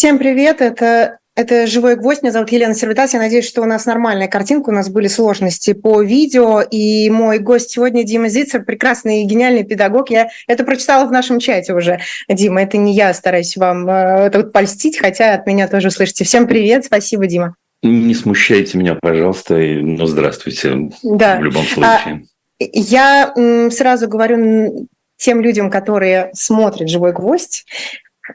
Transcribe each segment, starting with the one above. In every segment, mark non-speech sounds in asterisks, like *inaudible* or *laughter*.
Всем привет, это это «Живой гвоздь». Меня зовут Елена Сервитас. Я надеюсь, что у нас нормальная картинка. У нас были сложности по видео. И мой гость сегодня Дима Зицер, прекрасный и гениальный педагог. Я это прочитала в нашем чате уже. Дима, это не я стараюсь вам э, это вот польстить, хотя от меня тоже слышите. Всем привет. Спасибо, Дима. Не смущайте меня, пожалуйста. Ну, здравствуйте. Да. В любом случае. А, я сразу говорю тем людям, которые смотрят «Живой гвоздь»,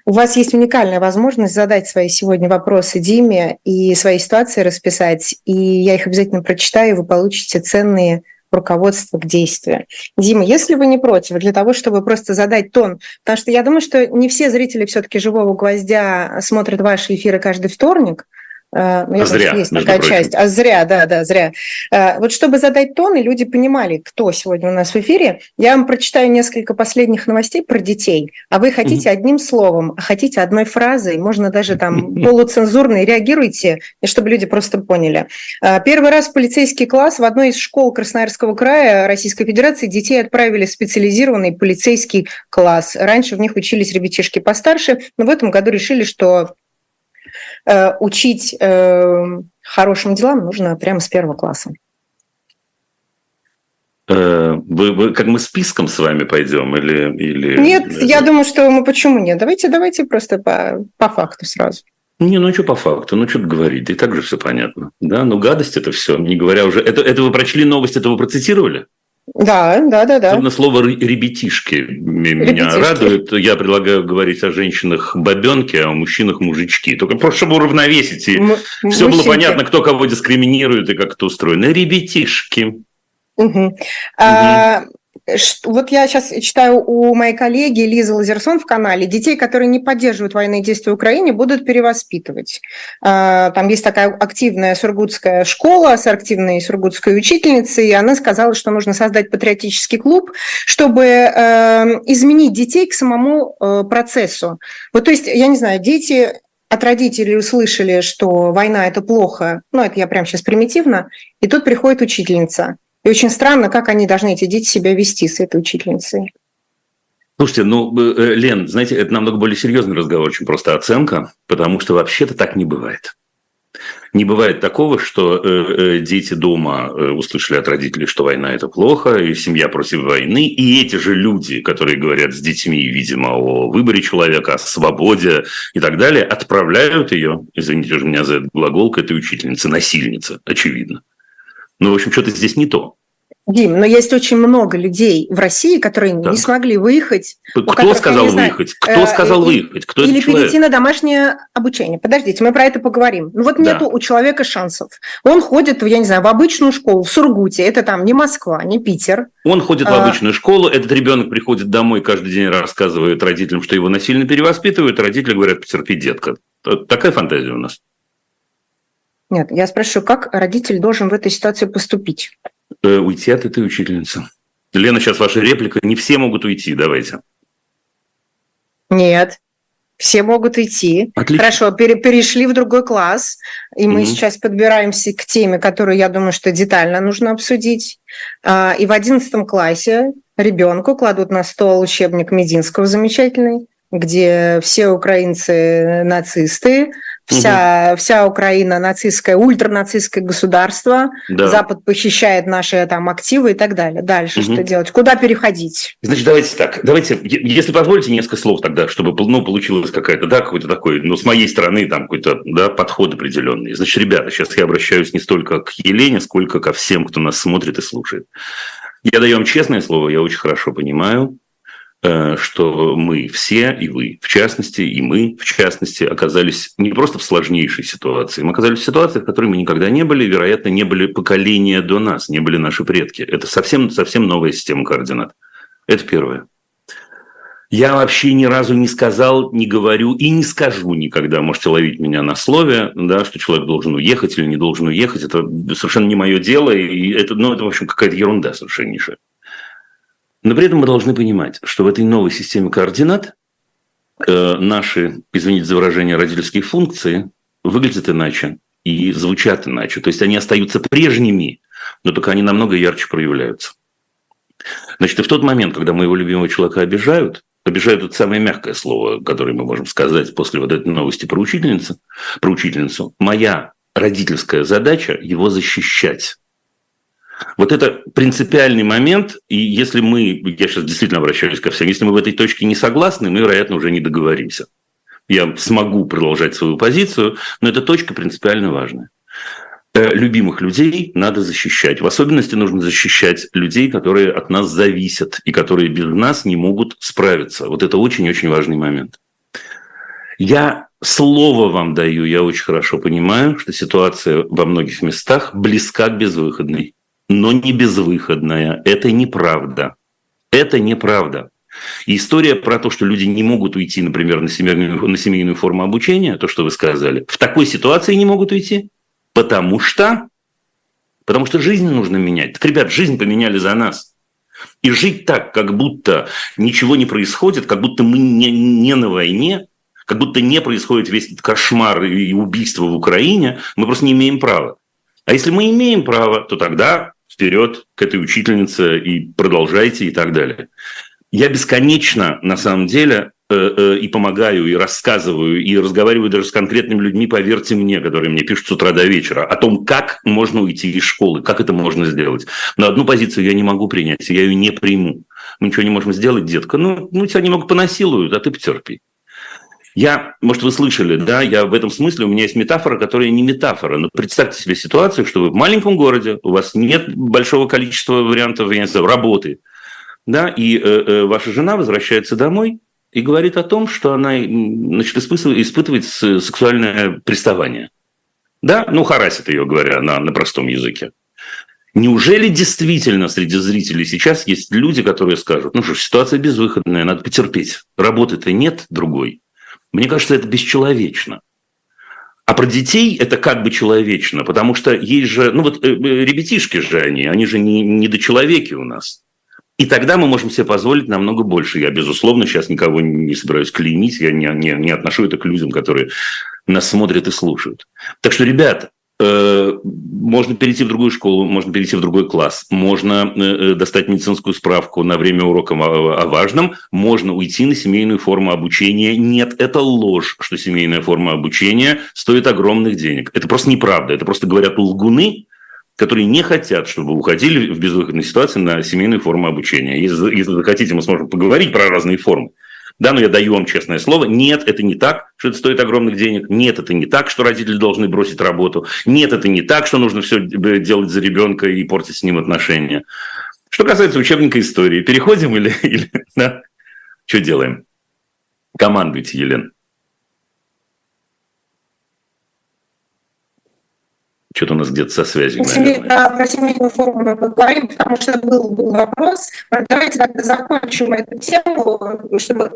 у вас есть уникальная возможность задать свои сегодня вопросы Диме и свои ситуации расписать, и я их обязательно прочитаю, и вы получите ценные руководство к действию. Дима, если вы не против, для того, чтобы просто задать тон, потому что я думаю, что не все зрители все-таки «Живого гвоздя» смотрят ваши эфиры каждый вторник, а, ну, зря, есть такая прочим. часть. А зря, да, да, зря. А, вот чтобы задать тон, и люди понимали, кто сегодня у нас в эфире, я вам прочитаю несколько последних новостей про детей. А вы хотите одним словом, а хотите одной фразой, можно даже там *laughs* полуцензурно, реагируйте, и чтобы люди просто поняли. А, первый раз полицейский класс в одной из школ Красноярского края Российской Федерации детей отправили в специализированный полицейский класс. Раньше в них учились ребятишки постарше, но в этом году решили, что Э, учить э, хорошим делам нужно прямо с первого класса. Э, вы, вы как мы списком с вами пойдем или или? Нет, я думаю, что мы почему нет. Давайте, давайте просто по по факту сразу. Не, ну что по факту, ну что говорить, и так же все понятно, да, ну гадость это все, не говоря уже, это, это вы прочли новость, это вы процитировали? Да, да, да, да. Особенно слово «ребятишки» меня ребятишки. радует. Я предлагаю говорить о женщинах бабенки, а о мужчинах мужички. Только просто чтобы уравновесить. И М- все было понятно, кто кого дискриминирует и как это устроено. Ребятишки. Угу. Угу. А, вот я сейчас читаю у моей коллеги Лизы Лазерсон в канале, детей, которые не поддерживают военные действия в Украине, будут перевоспитывать. А, там есть такая активная сургутская школа с активной сургутской учительницей, и она сказала, что нужно создать патриотический клуб, чтобы эм, изменить детей к самому э, процессу. Вот то есть, я не знаю, дети от родителей услышали, что война – это плохо, ну, это я прям сейчас примитивно, и тут приходит учительница – и очень странно, как они должны, эти дети, себя вести с этой учительницей. Слушайте, ну, э, э, Лен, знаете, это намного более серьезный разговор, чем просто оценка, потому что вообще-то так не бывает. Не бывает такого, что э, дети дома услышали от родителей, что война это плохо, и семья против войны, и эти же люди, которые говорят с детьми, видимо, о выборе человека, о свободе и так далее, отправляют ее, извините же меня за этот глагол, к этой учительнице, насильнице, очевидно. Ну, в общем, что-то здесь не то. Дим, но есть очень много людей в России, которые так. не смогли выехать. Кто которых, сказал выехать? Кто э, сказал э, выехать? Кто или перейти на домашнее обучение. Подождите, мы про это поговорим. Ну вот да. нету у человека шансов. Он ходит, я не знаю, в обычную школу в Сургуте. Это там не Москва, не Питер. Он ходит а... в обычную школу. Этот ребенок приходит домой каждый день рассказывает родителям, что его насильно перевоспитывают. Родители говорят, потерпи, детка. Такая фантазия у нас. Нет, я спрашиваю, как родитель должен в этой ситуации поступить? Э, уйти от этой учительницы. Лена, сейчас ваша реплика. Не все могут уйти, давайте. Нет, все могут уйти. Отлично. Хорошо, пере, перешли в другой класс, и мы угу. сейчас подбираемся к теме, которую, я думаю, что детально нужно обсудить. А, и в одиннадцатом классе ребенку кладут на стол учебник Мединского замечательный, где все украинцы нацисты, Вся, угу. вся Украина нацистское, ультранацистское государство, да. Запад похищает наши там активы и так далее. Дальше угу. что делать? Куда переходить? Значит, давайте так. Давайте, если позволите, несколько слов тогда, чтобы ну, получилось какая-то, да, какой-то такой, ну, с моей стороны, там какой-то, да, подход определенный. Значит, ребята, сейчас я обращаюсь не столько к Елене, сколько ко всем, кто нас смотрит и слушает. Я даю вам честное слово, я очень хорошо понимаю, что мы все, и вы в частности, и мы в частности, оказались не просто в сложнейшей ситуации, мы оказались в ситуации, в которой мы никогда не были, вероятно, не были поколения до нас, не были наши предки. Это совсем, совсем новая система координат. Это первое. Я вообще ни разу не сказал, не говорю и не скажу никогда, можете ловить меня на слове, да, что человек должен уехать или не должен уехать. Это совершенно не мое дело, и это, ну, это в общем, какая-то ерунда совершеннейшая. Но при этом мы должны понимать, что в этой новой системе координат э, наши, извините за выражение, родительские функции выглядят иначе и звучат иначе. То есть они остаются прежними, но только они намного ярче проявляются. Значит, и в тот момент, когда моего любимого человека обижают, обижаю тут самое мягкое слово, которое мы можем сказать после вот этой новости про учительницу, про учительницу. Моя родительская задача его защищать. Вот это принципиальный момент, и если мы, я сейчас действительно обращаюсь ко всем, если мы в этой точке не согласны, мы, вероятно, уже не договоримся. Я смогу продолжать свою позицию, но эта точка принципиально важная. Э, любимых людей надо защищать. В особенности нужно защищать людей, которые от нас зависят и которые без нас не могут справиться. Вот это очень-очень важный момент. Я слово вам даю, я очень хорошо понимаю, что ситуация во многих местах близка к безвыходной но не безвыходная. Это неправда. Это неправда. История про то, что люди не могут уйти, например, на семейную, на семейную форму обучения, то, что вы сказали, в такой ситуации не могут уйти, потому что, потому что жизнь нужно менять. Так, ребят, жизнь поменяли за нас. И жить так, как будто ничего не происходит, как будто мы не, не на войне, как будто не происходит весь этот кошмар и убийство в Украине, мы просто не имеем права. А если мы имеем право, то тогда вперед к этой учительнице и продолжайте и так далее. Я бесконечно, на самом деле, э, э, и помогаю, и рассказываю, и разговариваю даже с конкретными людьми, поверьте мне, которые мне пишут с утра до вечера, о том, как можно уйти из школы, как это можно сделать. Но одну позицию я не могу принять, я ее не приму. Мы ничего не можем сделать, детка. Ну, ну тебя немного понасилуют, а ты потерпи. Я, может, вы слышали, да, я в этом смысле, у меня есть метафора, которая не метафора. Но представьте себе ситуацию, что вы в маленьком городе, у вас нет большого количества вариантов, я не знаю, работы, да, и э, э, ваша жена возвращается домой и говорит о том, что она значит, испытывает, испытывает сексуальное приставание. Да, ну, харасит ее, говоря на, на простом языке. Неужели действительно среди зрителей сейчас есть люди, которые скажут, ну что, ситуация безвыходная, надо потерпеть, работы-то нет другой. Мне кажется, это бесчеловечно. А про детей это как бы человечно, потому что есть же, ну вот э, э, ребятишки же они, они же не, не до человеки у нас. И тогда мы можем себе позволить намного больше. Я, безусловно, сейчас никого не собираюсь клеймить, я не, не, не отношу это к людям, которые нас смотрят и слушают. Так что, ребят, Э, можно перейти в другую школу, можно перейти в другой класс, можно э, э, достать медицинскую справку на время урока о важном, можно уйти на семейную форму обучения. Нет, это ложь, что семейная форма обучения стоит огромных денег. Это просто неправда. Это просто говорят лгуны, которые не хотят, чтобы уходили в безвыходной ситуации на семейную форму обучения. Если, если вы хотите, мы сможем поговорить про разные формы. Да, но я даю вам честное слово. Нет, это не так, что это стоит огромных денег. Нет, это не так, что родители должны бросить работу. Нет, это не так, что нужно все делать за ребенка и портить с ним отношения. Что касается учебника истории, переходим или, *laughs* или да? что делаем? Командуйте, Елена. Что-то у нас где-то со связью. Да, про семейную форму мы поговорим, потому что был, был вопрос. Давайте тогда закончим эту тему, чтобы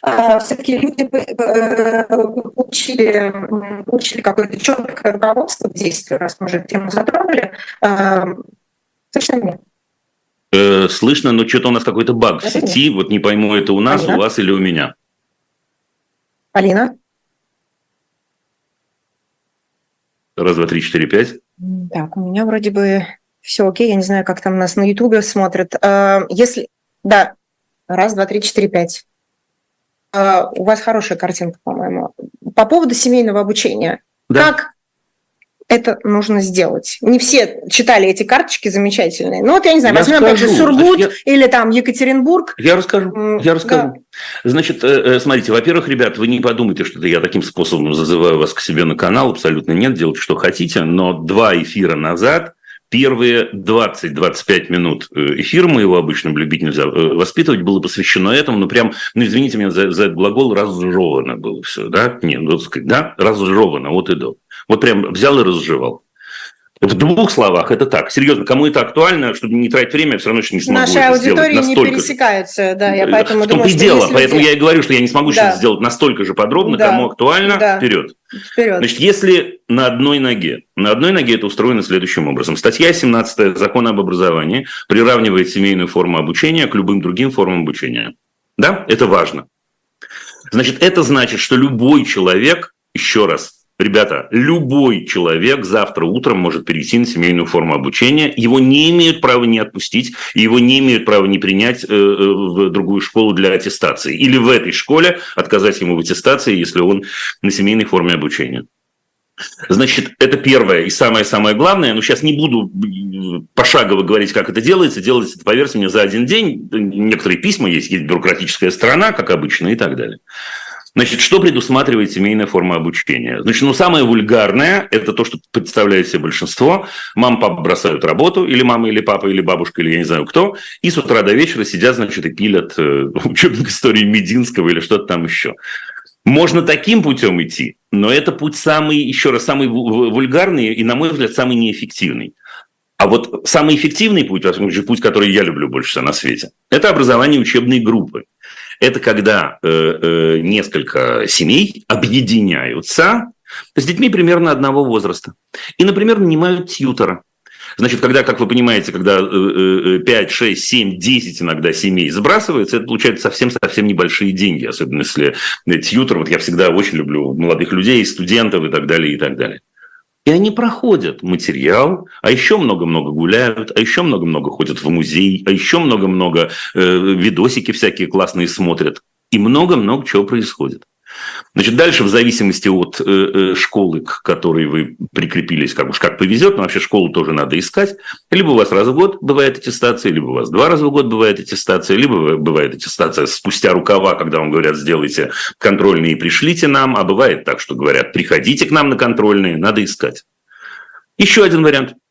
а, все-таки люди э, получили, получили какое-то четкое руководство к действию, раз мы уже тему затронули. А, слышно меня? Э, слышно, но что-то у нас какой-то баг в сети. Вот не пойму, это у нас, Алина? у вас или у меня. Алина? Раз, два, три, четыре, пять. Так, у меня вроде бы все окей. Я не знаю, как там нас на Ютубе смотрят. А, если... Да, раз, два, три, четыре, пять. А, у вас хорошая картинка, по-моему. По поводу семейного обучения. Да. Как это нужно сделать. Не все читали эти карточки замечательные. Ну вот я не знаю, я возьмем скажу. также Сургут я... или там Екатеринбург. Я расскажу, я расскажу. Да. Значит, э, э, смотрите, во-первых, ребят, вы не подумайте, что я таким способом зазываю вас к себе на канал, абсолютно нет, делайте, что хотите, но два эфира назад Первые 20-25 минут э, эфира моего обычно любить нельзя воспитывать было посвящено этому, ну прям, ну извините меня за, за этот глагол, разжевано было все, да? Нет, ну, да, разжевано, вот и до. Вот прям взял и разжевал. В двух словах это так. Серьезно, кому это актуально, чтобы не тратить время, я все равно что не смогу Наши это аудитории не пересекаются, да, я поэтому в думаю, и дело, люди... поэтому я и говорю, что я не смогу да. сейчас сделать настолько же подробно, да. кому актуально, да. вперед. вперед. Значит, если на одной ноге, на одной ноге это устроено следующим образом. Статья 17 Закона об образовании приравнивает семейную форму обучения к любым другим формам обучения. Да, это важно. Значит, это значит, что любой человек, еще раз, Ребята, любой человек завтра утром может перейти на семейную форму обучения. Его не имеют права не отпустить, и его не имеют права не принять э, э, в другую школу для аттестации. Или в этой школе отказать ему в аттестации, если он на семейной форме обучения. Значит, это первое и самое-самое главное. Но сейчас не буду пошагово говорить, как это делается. Делается это, поверьте мне, за один день. Некоторые письма есть, есть бюрократическая сторона, как обычно, и так далее. Значит, что предусматривает семейная форма обучения? Значит, ну, самое вульгарное – это то, что представляет себе большинство. Мама, папа бросают работу, или мама, или папа, или бабушка, или я не знаю кто, и с утра до вечера сидят, значит, и пилят э, *laughs* учебник истории Мединского или что-то там еще. Можно таким путем идти, но это путь самый, еще раз, самый вульгарный и, на мой взгляд, самый неэффективный. А вот самый эффективный путь, путь, который я люблю больше всего на свете, это образование учебной группы. Это когда э, э, несколько семей объединяются с детьми примерно одного возраста. И, например, нанимают тьютера. Значит, когда, как вы понимаете, когда 5, 6, 7, 10 иногда семей сбрасывается, это получается совсем-совсем небольшие деньги, особенно если тьютер, вот я всегда очень люблю молодых людей, студентов и так далее, и так далее. И они проходят материал, а еще много-много гуляют, а еще много-много ходят в музей, а еще много-много э, видосики всякие классные смотрят. И много-много чего происходит. Значит, дальше в зависимости от э, э, школы, к которой вы прикрепились, как уж как повезет, но вообще школу тоже надо искать. Либо у вас раз в год бывает аттестация, либо у вас два раза в год бывает аттестация, либо бывает аттестация спустя рукава, когда вам говорят, сделайте контрольные и пришлите нам, а бывает так, что говорят, приходите к нам на контрольные, надо искать. Еще один вариант –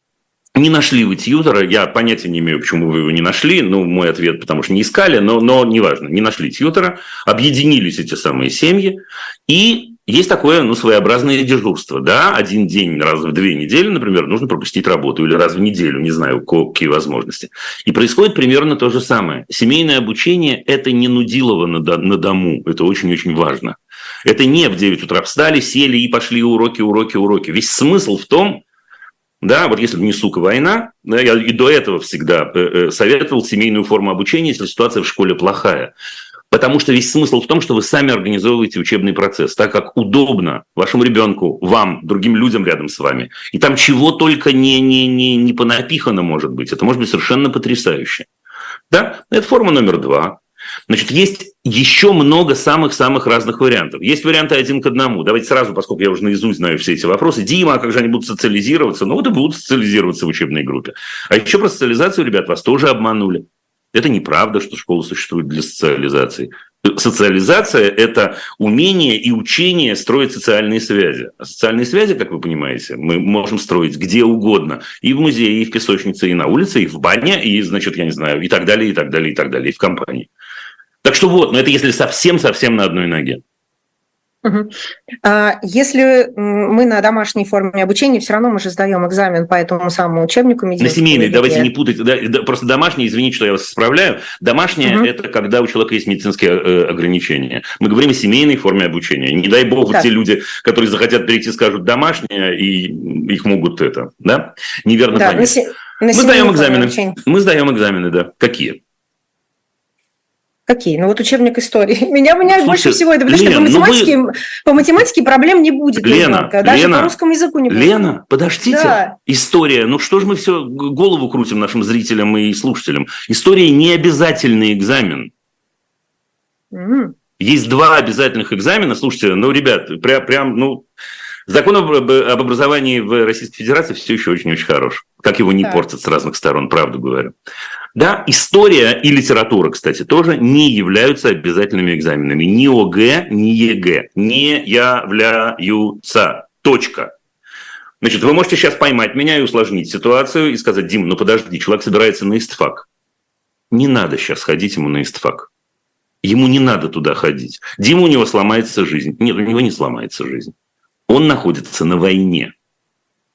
не нашли вы тьютера, я понятия не имею, почему вы его не нашли, ну, мой ответ, потому что не искали, но, но неважно, не нашли тьютера, объединились эти самые семьи, и есть такое, ну, своеобразное дежурство, да, один день раз в две недели, например, нужно пропустить работу, или раз в неделю, не знаю, какие возможности. И происходит примерно то же самое. Семейное обучение – это не нудилово на, дому, это очень-очень важно. Это не в 9 утра встали, сели и пошли уроки, уроки, уроки. Весь смысл в том, да, вот если не сука война, да, я и до этого всегда э, э, советовал семейную форму обучения, если ситуация в школе плохая. Потому что весь смысл в том, что вы сами организовываете учебный процесс, так как удобно вашему ребенку, вам, другим людям рядом с вами. И там чего только не, не, не, не понапихано может быть. Это может быть совершенно потрясающе. Да, это форма номер два. Значит, есть еще много самых-самых разных вариантов. Есть варианты один к одному. Давайте сразу, поскольку я уже наизусть знаю все эти вопросы. Дима, а как же они будут социализироваться? Ну вот и будут социализироваться в учебной группе. А еще про социализацию, ребят, вас тоже обманули. Это неправда, что школа существует для социализации. Социализация – это умение и учение строить социальные связи. А социальные связи, как вы понимаете, мы можем строить где угодно. И в музее, и в песочнице, и на улице, и в бане, и, значит, я не знаю, и так далее, и так далее, и так далее, и в компании. Так что вот, но это если совсем-совсем на одной ноге. А если мы на домашней форме обучения, все равно мы же сдаем экзамен по этому самому учебнику. На семейный, давайте не путать. Да, просто домашний, извините, что я вас исправляю. Домашнее угу. это когда у человека есть медицинские э, ограничения. Мы говорим о семейной форме обучения. Не дай бог, так. те люди, которые захотят перейти, скажут домашнее, и их могут это, да, неверно да, понять. На, на мы сдаем экзамены. Мы сдаем экзамены, да. Какие? Какие? Ну вот учебник истории. *laughs* Меня, меня Слушай, больше всего это, потому Лен, что по математике, вы... по математике проблем не будет. Лена, даже Лена, по русскому языку не будет. Лена, подождите. Да. История. Ну что ж мы все голову крутим нашим зрителям и слушателям? История не обязательный экзамен. Mm. Есть два обязательных экзамена. Слушайте, ну, ребят, прям, прям ну, закон об, об образовании в Российской Федерации все еще очень-очень хорош. Как его не так. портят с разных сторон, правду говорю. Да, история и литература, кстати, тоже не являются обязательными экзаменами. Ни ОГЭ, ни ЕГЭ не являются. Точка. Значит, вы можете сейчас поймать меня и усложнить ситуацию и сказать, Дим, ну подожди, человек собирается на истфак. Не надо сейчас ходить ему на истфак. Ему не надо туда ходить. Дима, у него сломается жизнь. Нет, у него не сломается жизнь. Он находится на войне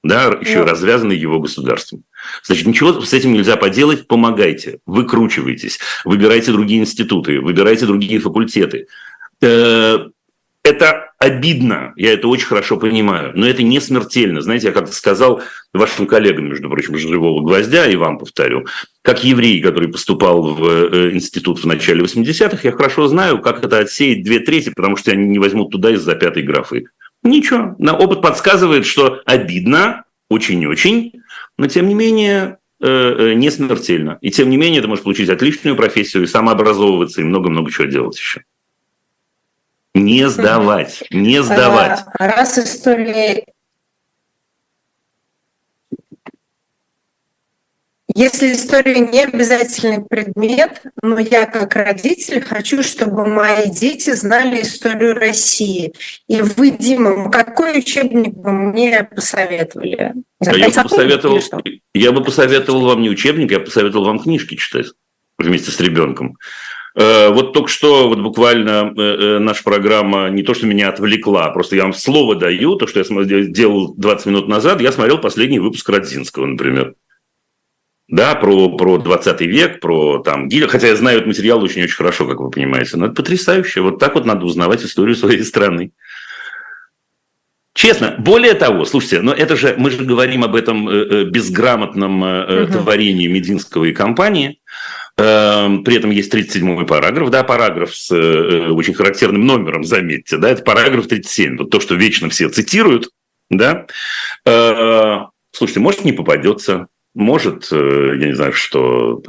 да, еще да. развязанный его государством. Значит, ничего с этим нельзя поделать, помогайте, выкручивайтесь, выбирайте другие институты, выбирайте другие факультеты. Э, это обидно, я это очень хорошо понимаю, но это не смертельно. Знаете, я как-то сказал вашим коллегам, между прочим, «Живого гвоздя», и вам повторю, как еврей, который поступал в э, институт в начале 80-х, я хорошо знаю, как это отсеять две трети, потому что они не возьмут туда из-за пятой графы Ничего. На опыт подсказывает, что обидно, очень-очень, но тем не менее э, э, не смертельно. И тем не менее ты можешь получить отличную профессию и самообразовываться, и много-много чего делать еще. Не сдавать, не сдавать. А, раз история Если история не обязательный предмет, но я как родитель хочу, чтобы мои дети знали историю России. И вы, Дима, какой учебник бы мне посоветовали? А я, бы посоветовал, я бы посоветовал вам не учебник, я бы посоветовал вам книжки читать вместе с ребенком. Э, вот только что, вот буквально э, э, наша программа не то, что меня отвлекла, просто я вам слово даю, то, что я делал 20 минут назад, я смотрел последний выпуск Родзинского, например да, про, про 20 век, про там Гиля, хотя я знаю этот материал очень-очень хорошо, как вы понимаете, но это потрясающе. Вот так вот надо узнавать историю своей страны. Честно, более того, слушайте, но это же, мы же говорим об этом э, э, безграмотном угу. творении Мединского и компании, эм, при этом есть 37-й параграф, да, параграф с очень характерным номером, заметьте, да, это параграф 37, вот то, что вечно все цитируют, да. Слушайте, может, не попадется, может, э, я не знаю, что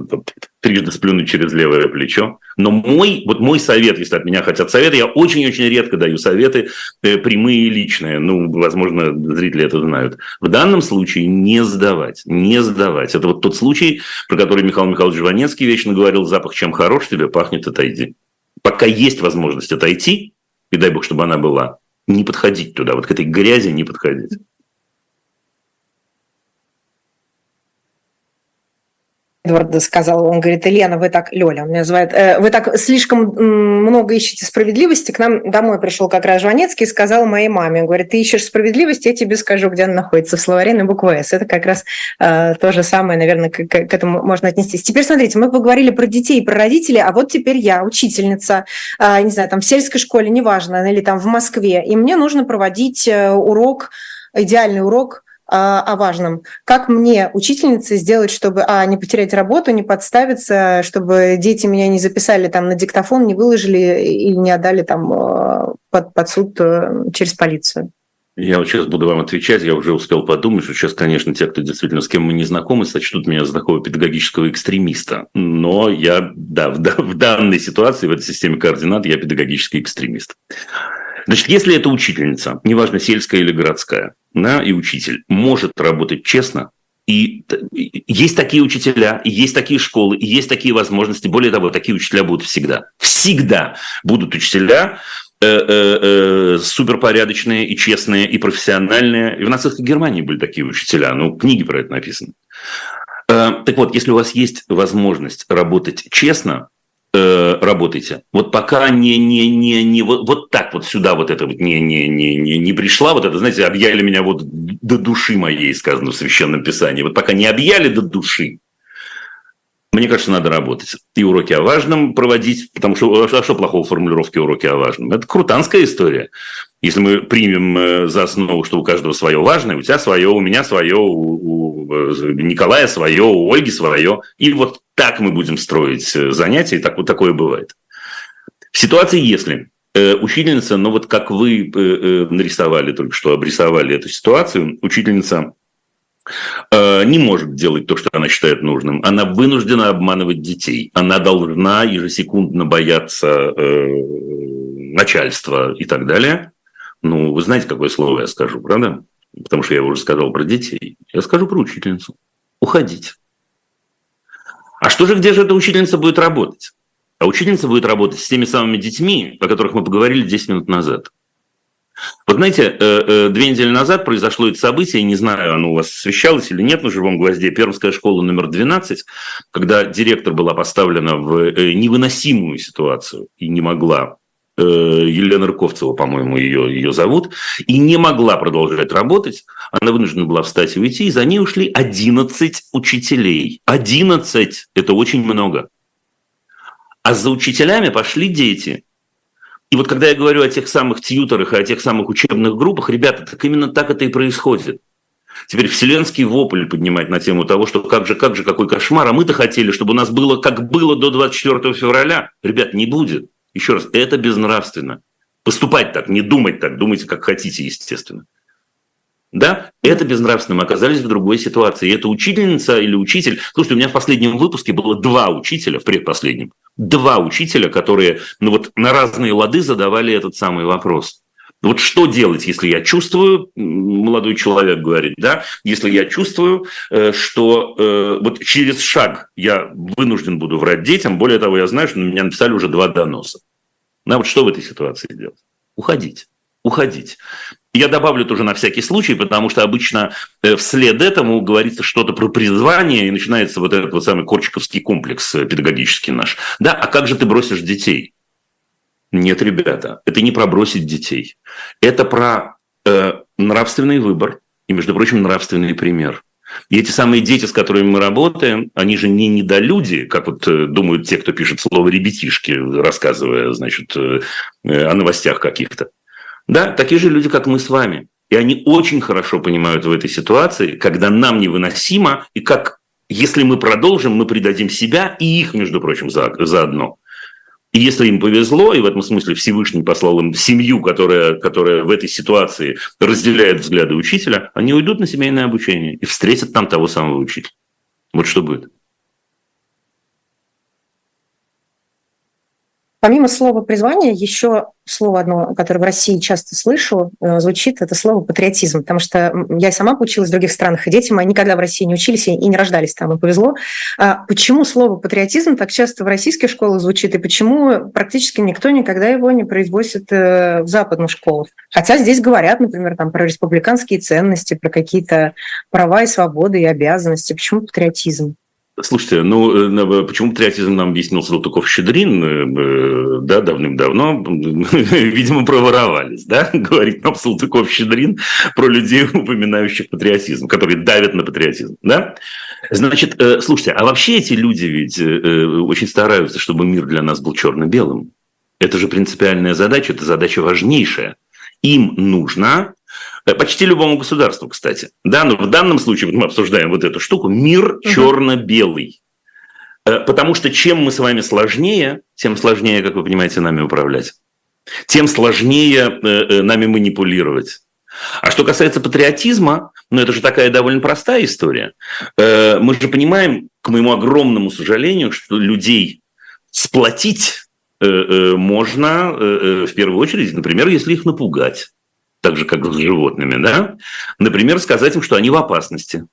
трижды сплюнуть через левое плечо. Но мой, вот мой совет, если от меня хотят советы, я очень-очень редко даю советы э, прямые и личные. Ну, возможно, зрители это знают. В данном случае не сдавать, не сдавать. Это вот тот случай, про который Михаил Михайлович Жванецкий вечно говорил, запах чем хорош тебе пахнет, отойди. Пока есть возможность отойти, и дай бог, чтобы она была, не подходить туда, вот к этой грязи не подходить. Эдвард сказал, он говорит, Елена, вы так, Лёля, он меня называет, э, вы так слишком много ищете справедливости. К нам домой пришел как раз Жванецкий и сказал моей маме, он говорит, ты ищешь справедливость, я тебе скажу, где она находится, в словаре на букву «С». Это как раз э, то же самое, наверное, к, к, к этому можно отнестись. Теперь смотрите, мы поговорили про детей, про родителей, а вот теперь я, учительница, э, не знаю, там в сельской школе, неважно, или там в Москве, и мне нужно проводить э, урок, идеальный урок о важном. Как мне, учительнице, сделать, чтобы а, не потерять работу, не подставиться, чтобы дети меня не записали там на диктофон, не выложили или не отдали там а, под, под суд э, через полицию? Я вот сейчас буду вам отвечать, я уже успел подумать, что сейчас, конечно, те, кто действительно с кем мы не знакомы, сочтут меня за такого педагогического экстремиста. Но я, да, в, в данной ситуации, в этой системе координат, я педагогический экстремист. Значит, если это учительница, неважно, сельская или городская, да, и учитель, может работать честно, и есть такие учителя, и есть такие школы, и есть такие возможности. Более того, такие учителя будут всегда. Всегда будут учителя э, э, э, суперпорядочные и честные, и профессиональные. И в нацистской Германии были такие учителя. Ну, книги про это написаны. Так вот, если у вас есть возможность работать честно, э, работайте. Вот пока не, не, не, не вот, вот так вот сюда вот это вот не, не, не, не, не пришла, вот это, знаете, объяли меня вот до души моей, сказано в Священном Писании. Вот пока не объяли до души, мне кажется, надо работать. И уроки о важном проводить, потому что а что плохого в формулировке уроки о важном? Это крутанская история. Если мы примем э, за основу, что у каждого свое важное, у тебя свое, у меня свое, у, у э, Николая свое, у Ольги свое. И вот так мы будем строить э, занятия, и так вот такое бывает. В ситуации, если учительница, ну вот как вы нарисовали только что, обрисовали эту ситуацию, учительница Э, не может делать то, что она считает нужным. Она вынуждена обманывать детей. Она должна ежесекундно бояться э, начальства и так далее. Ну, вы знаете, какое слово я скажу, правда? Потому что я уже сказал про детей. Я скажу про учительницу. Уходить. А что же, где же эта учительница будет работать? А учительница будет работать с теми самыми детьми, о которых мы поговорили 10 минут назад. Вот знаете, э, э, две недели назад произошло это событие, не знаю, оно у вас освещалось или нет на живом гвозде, Пермская школа номер 12, когда директор была поставлена в э, невыносимую ситуацию и не могла Елена Рыковцева, по-моему, ее, ее зовут, и не могла продолжать работать. Она вынуждена была встать и уйти, и за ней ушли 11 учителей. 11! Это очень много. А за учителями пошли дети – и вот когда я говорю о тех самых тьюторах и о тех самых учебных группах, ребята, так именно так это и происходит. Теперь вселенский вопль поднимать на тему того, что как же, как же, какой кошмар, а мы-то хотели, чтобы у нас было, как было до 24 февраля. Ребят, не будет. Еще раз, это безнравственно. поступать так, не думать так, думайте как хотите, естественно. Да, это безнравственно. Мы оказались в другой ситуации. И эта учительница или учитель... Слушайте, у меня в последнем выпуске было два учителя, в предпоследнем, два учителя, которые ну вот на разные лады задавали этот самый вопрос. Вот что делать, если я чувствую, молодой человек говорит, да, если я чувствую, э, что э, вот через шаг я вынужден буду врать детям, более того, я знаю, что на меня написали уже два доноса. На вот что в этой ситуации делать? Уходить уходить. Я добавлю тоже на всякий случай, потому что обычно э, вслед этому говорится что-то про призвание, и начинается вот этот вот самый корчиковский комплекс педагогический наш. Да, а как же ты бросишь детей? Нет, ребята, это не про бросить детей. Это про э, нравственный выбор и, между прочим, нравственный пример. И эти самые дети, с которыми мы работаем, они же не недолюди, как вот э, думают те, кто пишет слово «ребятишки», рассказывая, значит, о новостях каких-то. Да, такие же люди, как мы с вами. И они очень хорошо понимают в этой ситуации, когда нам невыносимо, и как, если мы продолжим, мы предадим себя и их, между прочим, за, заодно. И если им повезло, и в этом смысле Всевышний послал им семью, которая, которая в этой ситуации разделяет взгляды учителя, они уйдут на семейное обучение и встретят там того самого учителя. Вот что будет. Помимо слова призвание, еще слово одно, которое в России часто слышу, э, звучит, это слово патриотизм, потому что я сама училась в других странах, и дети мои никогда в России не учились и не рождались там, и повезло. А почему слово патриотизм так часто в российских школах звучит, и почему практически никто никогда его не производит э, в западных школах? Хотя здесь говорят, например, там, про республиканские ценности, про какие-то права и свободы и обязанности. Почему патриотизм? Слушайте, ну э, почему патриотизм нам объяснил Салтыков-Щедрин, э, да, давным-давно, *laughs* видимо, проворовались, да, *laughs* говорит нам Салтыков-Щедрин про людей, упоминающих патриотизм, которые давят на патриотизм, да. Значит, э, слушайте, а вообще эти люди ведь очень стараются, чтобы мир для нас был черно-белым. Это же принципиальная задача, это задача важнейшая. Им нужно Э, почти любому государству, кстати. Да, но в данном случае, вот мы обсуждаем вот эту штуку, мир черно-белый. Э, потому что чем мы с вами сложнее, тем сложнее, как вы понимаете, нами управлять. Тем сложнее э, нами манипулировать. А что касается патриотизма, ну это же такая довольно простая история. Мы же понимаем, к моему огромному сожалению, что людей сплотить можно в первую очередь, например, если их напугать так же, как с животными, да? Например, сказать им, что они в опасности.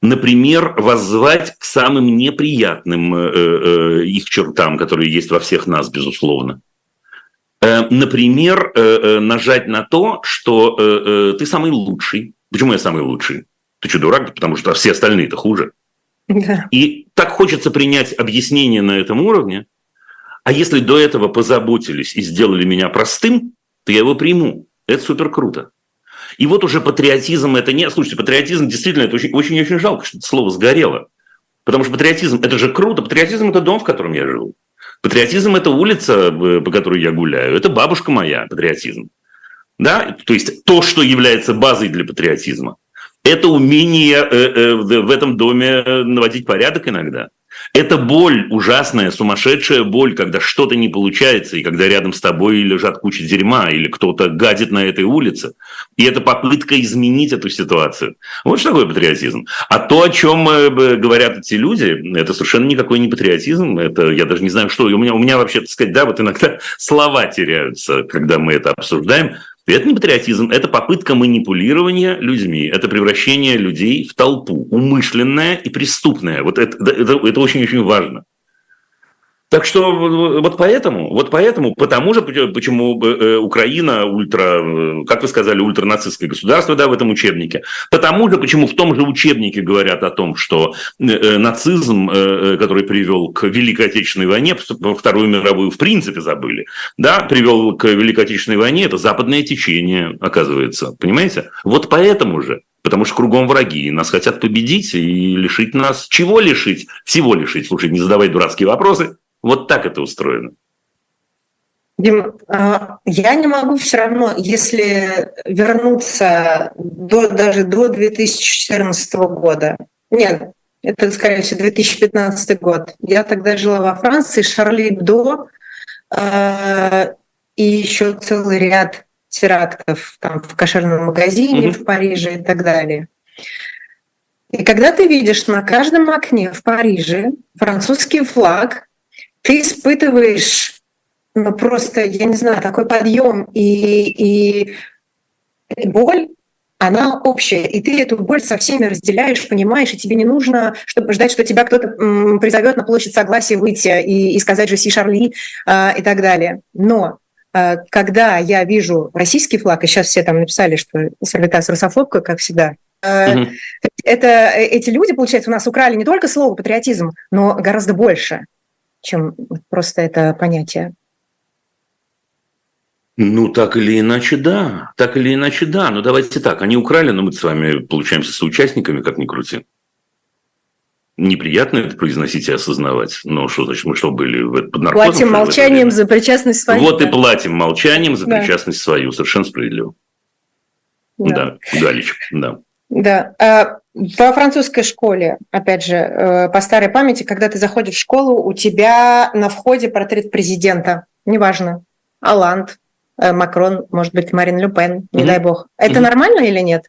Например, воззвать к самым неприятным э, э, их чертам, которые есть во всех нас, безусловно. Э, например, э, э нажать на то, что э, э, ты самый лучший. Почему я самый лучший? Ты что, дурак? Потому что все остальные-то хуже. Да. И так хочется принять объяснение на этом уровне. А если до этого позаботились и сделали меня простым, то я его приму. Это супер круто. И вот уже патриотизм это не... Слушайте, патриотизм действительно, это очень-очень жалко, что это слово сгорело. Потому что патриотизм – это же круто. Патриотизм – это дом, в котором я живу. Патриотизм – это улица, по которой я гуляю. Это бабушка моя, патриотизм. Да? То есть то, что является базой для патриотизма. Это умение э, э, в этом доме наводить порядок иногда. Это боль, ужасная, сумасшедшая боль, когда что-то не получается, и когда рядом с тобой лежат куча дерьма, или кто-то гадит на этой улице. И это попытка изменить эту ситуацию. Вот что такое патриотизм. А то, о чем э, говорят эти люди, это совершенно никакой не патриотизм. Это я даже не знаю, что. У меня, у меня вообще, так сказать, да, вот иногда *laughs* слова теряются, когда мы это обсуждаем. И это не патриотизм, это попытка манипулирования людьми, это превращение людей в толпу, умышленное и преступное. Вот это, очень-очень важно. Так что вот поэтому, вот поэтому, потому же, почему э, Украина ультра, э, как вы сказали, ультранацистское государство, да, в этом учебнике. Потому же, почему в том же учебнике говорят о том, что э, нацизм, который привел к Великой Отечественной войне, Вторую мировую в принципе забыли, да, привел к Великой Отечественной войне, это западное течение, оказывается, понимаете? Вот поэтому же, потому что кругом враги, нас хотят победить и лишить нас, чего лишить? Всего лишить, слушай, не задавай дурацкие вопросы, вот так это устроено. Дим, а, я не могу все равно, если вернуться до, даже до 2014 года, нет, это, скорее всего, 2015 год. Я тогда жила во Франции, Шарли Бдо, а, и еще целый ряд терактов там, в кошерном магазине mm-hmm. в Париже и так далее. И когда ты видишь на каждом окне в Париже французский флаг, ты испытываешь ну, просто, я не знаю, такой подъем и, и боль, она общая, и ты эту боль со всеми разделяешь, понимаешь, и тебе не нужно чтобы ждать, что тебя кто-то призовет на площадь согласия выйти и, и сказать же «Си Шарли» э, и так далее. Но э, когда я вижу российский флаг, и сейчас все там написали, что Сервитас русофобка, как всегда, э, угу. это, э, эти люди, получается, у нас украли не только слово патриотизм, но гораздо больше, чем просто это понятие. Ну, так или иначе, да. Так или иначе, да. Но давайте так. Они украли, но мы с вами получаемся соучастниками, как ни крути. Неприятно это произносить и осознавать. Но что значит, мы что были под наркотиком? Платим молчанием за причастность свою. Вот да. и платим молчанием за да. причастность свою. Совершенно справедливо. Да, да Галич, да. Да. Во французской школе, опять же, э, по старой памяти, когда ты заходишь в школу, у тебя на входе портрет президента. Неважно. Аланд, Э, Макрон, может быть, Марин Ле Пен, не mm-hmm. дай бог. Это mm-hmm. нормально или нет?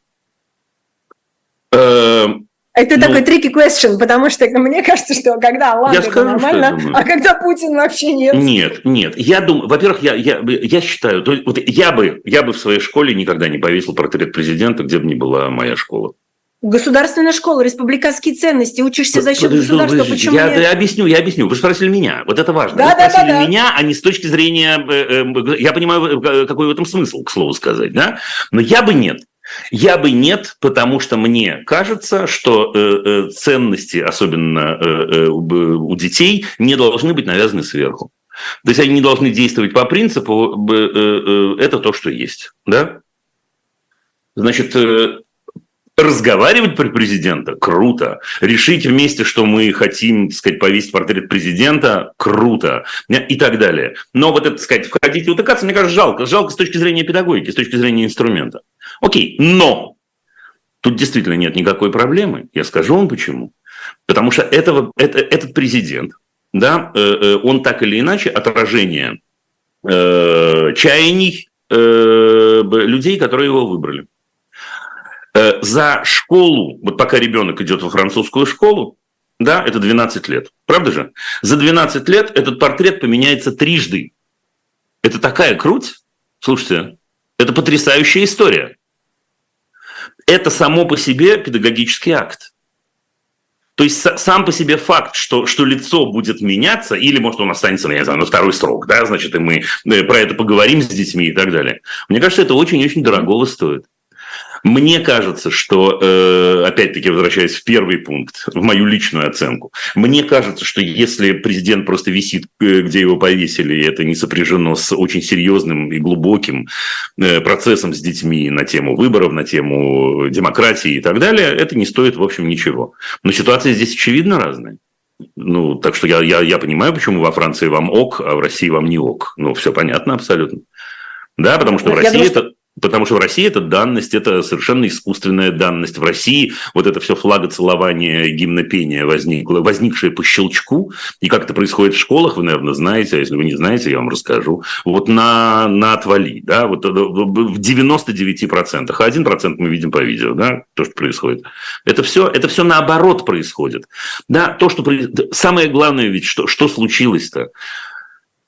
Uh, это ну, такой tricky question, потому что мне кажется, что когда Аллах это скажу, нормально, а когда Путин вообще нет. Нет, нет. Я думаю, во-первых, я, я, я считаю, то, вот я, бы, я бы в своей школе никогда не повесил портрет президента, где бы ни была моя школа. Государственная школа, республиканские ценности, учишься за счет подожди, государства. Подожди, почему я, нет? я объясню, я объясню. Вы спросили меня, вот это важно. Да, Вы да, спросили да, да. меня, а не с точки зрения, э, э, я понимаю, э, какой в этом смысл, к слову сказать, да? Но я бы нет. Я бы нет, потому что мне кажется, что ценности, особенно у детей, не должны быть навязаны сверху. То есть они не должны действовать по принципу «это то, что есть». Да? Значит, Разговаривать при президента – круто. Решить вместе, что мы хотим, так сказать, повесить портрет президента – круто. И так далее. Но вот это, так сказать, входить и утыкаться, мне кажется, жалко. Жалко с точки зрения педагогики, с точки зрения инструмента. Окей, но тут действительно нет никакой проблемы. Я скажу вам почему. Потому что этого, это, этот президент, да, э, э, он так или иначе отражение э, чаяний людей, которые его выбрали. Э, за школу, вот пока ребенок идет во французскую школу, да, это 12 лет, правда же? За 12 лет этот портрет поменяется трижды. Это такая круть, слушайте, это потрясающая история. Это само по себе педагогический акт. То есть сам по себе факт, что, что лицо будет меняться, или, может, он останется, я не знаю, на второй срок, да, значит, и мы э, про это поговорим с детьми и так далее. Мне кажется, это очень-очень дорогого стоит. Мне кажется, что, э, опять-таки, возвращаясь в первый пункт, в мою личную оценку, мне кажется, что если президент просто висит, э, где его повесили, и это не сопряжено с очень серьезным и глубоким э, процессом с детьми на тему выборов, на тему демократии и так далее, это не стоит, в общем, ничего. Но ситуация здесь очевидно разная. Ну, так что я, я, я понимаю, почему во Франции вам ок, а в России вам не ок. Ну, все понятно абсолютно. Да, потому что в России думаю, это... Потому что в России это данность, это совершенно искусственная данность. В России вот это все флагоцелование, гимнопение возникло, возникшее по щелчку. И как это происходит в школах, вы, наверное, знаете, а если вы не знаете, я вам расскажу. Вот на, на отвали, да, вот в 99%, а 1% мы видим по видео, да, то, что происходит. Это все, это все наоборот происходит. Да, то, что... Самое главное ведь, что, что случилось-то?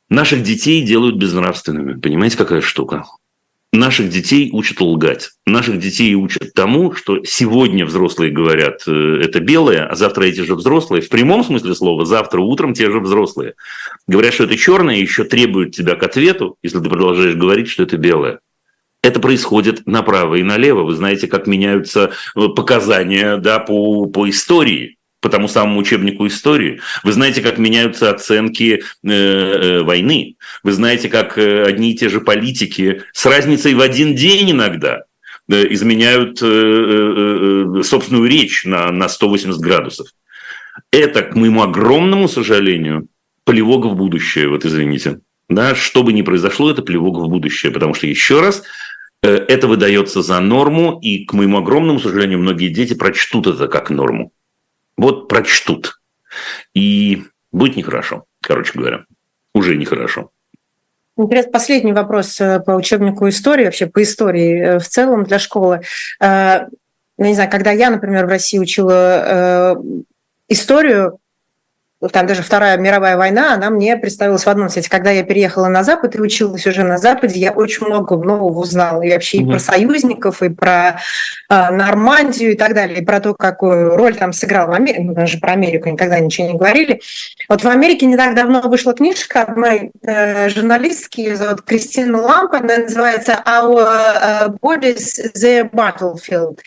Наших детей делают безнравственными. Понимаете, какая штука? Наших детей учат лгать. Наших детей учат тому, что сегодня взрослые говорят, э, это белое, а завтра эти же взрослые, в прямом смысле слова, завтра утром те же взрослые, говорят, что это черное, и еще требуют тебя к ответу, если ты продолжаешь говорить, что это белое. Это происходит направо и налево. Вы знаете, как меняются э, показания да, по, по истории по тому самому учебнику истории. Вы знаете, как меняются оценки э, э, войны. Вы знаете, как э, одни и те же политики с разницей в один день иногда э, изменяют э, э, э собственную речь на, на 180 градусов. Это, к моему огромному сожалению, плевок в будущее, вот извините. Да, что бы ни произошло, это плевок в будущее, потому что, еще раз, это выдается за норму, и, к моему огромному сожалению, многие дети прочтут это как норму вот прочтут. И будет нехорошо, короче говоря. Уже нехорошо. Интересно, последний вопрос по учебнику истории, вообще по истории в целом для школы. Я не знаю, когда я, например, в России учила историю, там даже Вторая мировая война, она мне представилась в одном свете. Когда я переехала на Запад и училась уже на Западе, я очень много нового узнала. И вообще mm-hmm. и про союзников, и про э, Нормандию и так далее, и про то, какую роль там сыграл в Америке. Мы даже про Америку никогда ничего не говорили. Вот в Америке не так давно вышла книжка одной э, журналистки, зовут Кристина Ламп, она называется «Our Bodies, the Battlefield».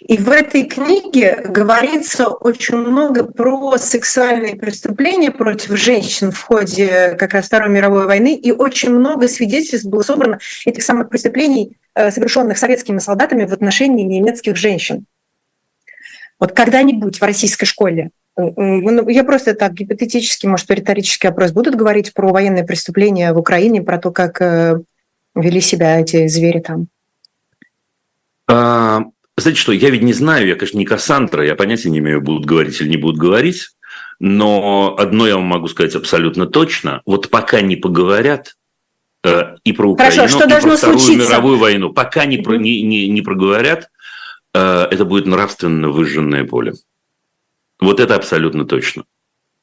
И в этой книге говорится очень много про сексуальные преступления против женщин в ходе как раз Второй мировой войны, и очень много свидетельств было собрано этих самых преступлений, э, совершенных советскими солдатами в отношении немецких женщин. Вот когда-нибудь в российской школе ну, я просто так гипотетически, может, риторический вопрос. Будут говорить про военные преступления в Украине, про то, как э, вели себя эти звери там? Знаете что, я ведь не знаю, я, конечно, не Кассандра, я понятия не имею, будут говорить или не будут говорить. Но одно я вам могу сказать абсолютно точно. Вот пока не поговорят э, и про Украину, Хорошо, что и должно про Вторую случиться? мировую войну, пока не, про, не, не, не проговорят, э, это будет нравственно выжженное поле. Вот это абсолютно точно.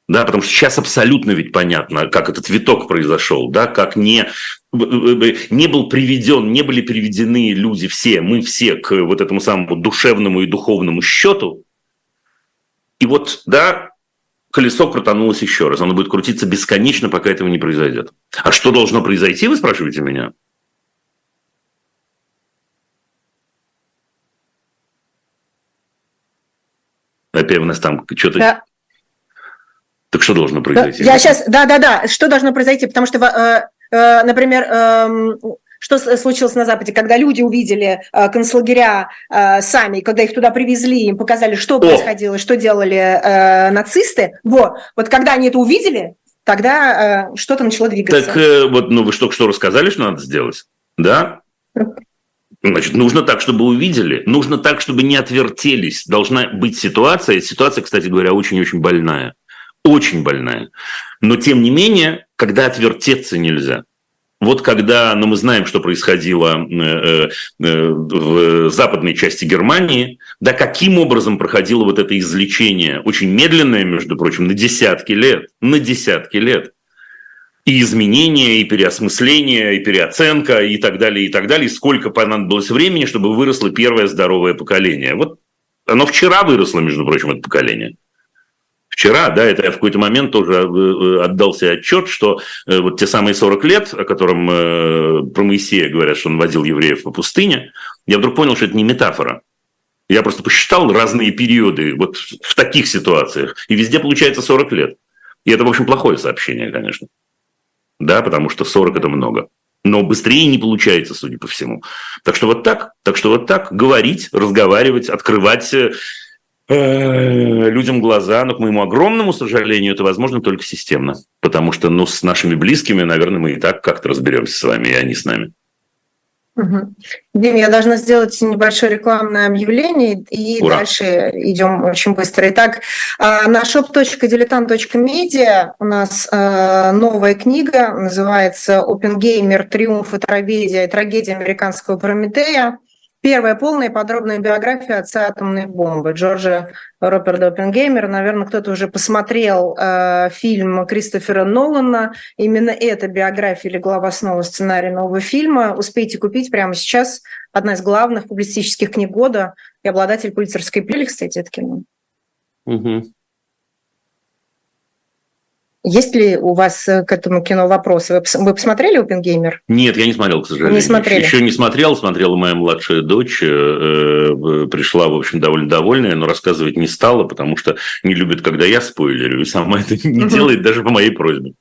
Да, потому что сейчас абсолютно ведь понятно, как этот виток произошел, да, как не, не был приведен, не были приведены люди все, мы все к вот этому самому душевному и духовному счету. И вот, да, колесо крутанулось еще раз. Оно будет крутиться бесконечно, пока этого не произойдет. А что должно произойти, вы спрашиваете меня? Опять у нас там что-то... Да. Так что должно произойти? Я сейчас, да-да-да, что должно произойти? Потому что, э, э, например, эм, что случилось на Западе, когда люди увидели э, концлагеря э, сами, когда их туда привезли, им показали, что О! происходило, что делали э, нацисты. Вот, вот когда они это увидели, тогда э, что-то начало двигаться. Так э, вот, ну вы что что рассказали, что надо сделать, да? Значит, нужно так, чтобы увидели, нужно так, чтобы не отвертелись. Должна быть ситуация, ситуация, кстати говоря, очень-очень больная, очень больная. Но тем не менее, когда отвертеться нельзя – вот когда, ну мы знаем, что происходило э, э, в западной части Германии, да, каким образом проходило вот это излечение, очень медленное, между прочим, на десятки лет, на десятки лет. И изменения, и переосмысление, и переоценка, и так далее, и так далее. И сколько понадобилось времени, чтобы выросло первое здоровое поколение. Вот оно вчера выросло, между прочим, это поколение. Вчера, да, это я в какой-то момент тоже э, э, отдался отчет, что э, вот те самые 40 лет, о котором про Моисея говорят, что он водил евреев по пустыне, я вдруг понял, что это не метафора. Я просто посчитал разные периоды вот в таких ситуациях, и везде получается 40 лет. И это, в общем, плохое сообщение, конечно. Да, потому что 40 – это много. Но быстрее не получается, судя по всему. Так что вот так, так что вот так говорить, разговаривать, открывать людям глаза, но, к моему огромному сожалению, это возможно только системно. Потому что ну, с нашими близкими, наверное, мы и так как-то разберемся с вами, и они с нами. Угу. Дим, я должна сделать небольшое рекламное объявление, и Ура. дальше идем очень быстро. Итак, а, на shop.diletant.media у нас а, новая книга, называется «Open Gamer. Триумф и трагедия, трагедия американского Прометея». Первая полная и подробная биография отца атомной бомбы Джорджа Роберта Оппенгеймера. Наверное, кто-то уже посмотрел э, фильм Кристофера Нолана. Именно эта биография легла в основу сценария нового фильма. Успейте купить прямо сейчас. Одна из главных публицистических книг года и обладатель Пулицерской премии, кстати, это кино. Угу. Есть ли у вас э, к этому кино вопросы? Вы, вы посмотрели «Опенгеймер»? Нет, я не смотрел, к сожалению. Не смотрели? Еще, не смотрел, смотрела моя младшая дочь, э, э, пришла, в общем, довольно довольная, но рассказывать не стала, потому что не любит, когда я спойлерю, и сама это не делает даже по моей просьбе.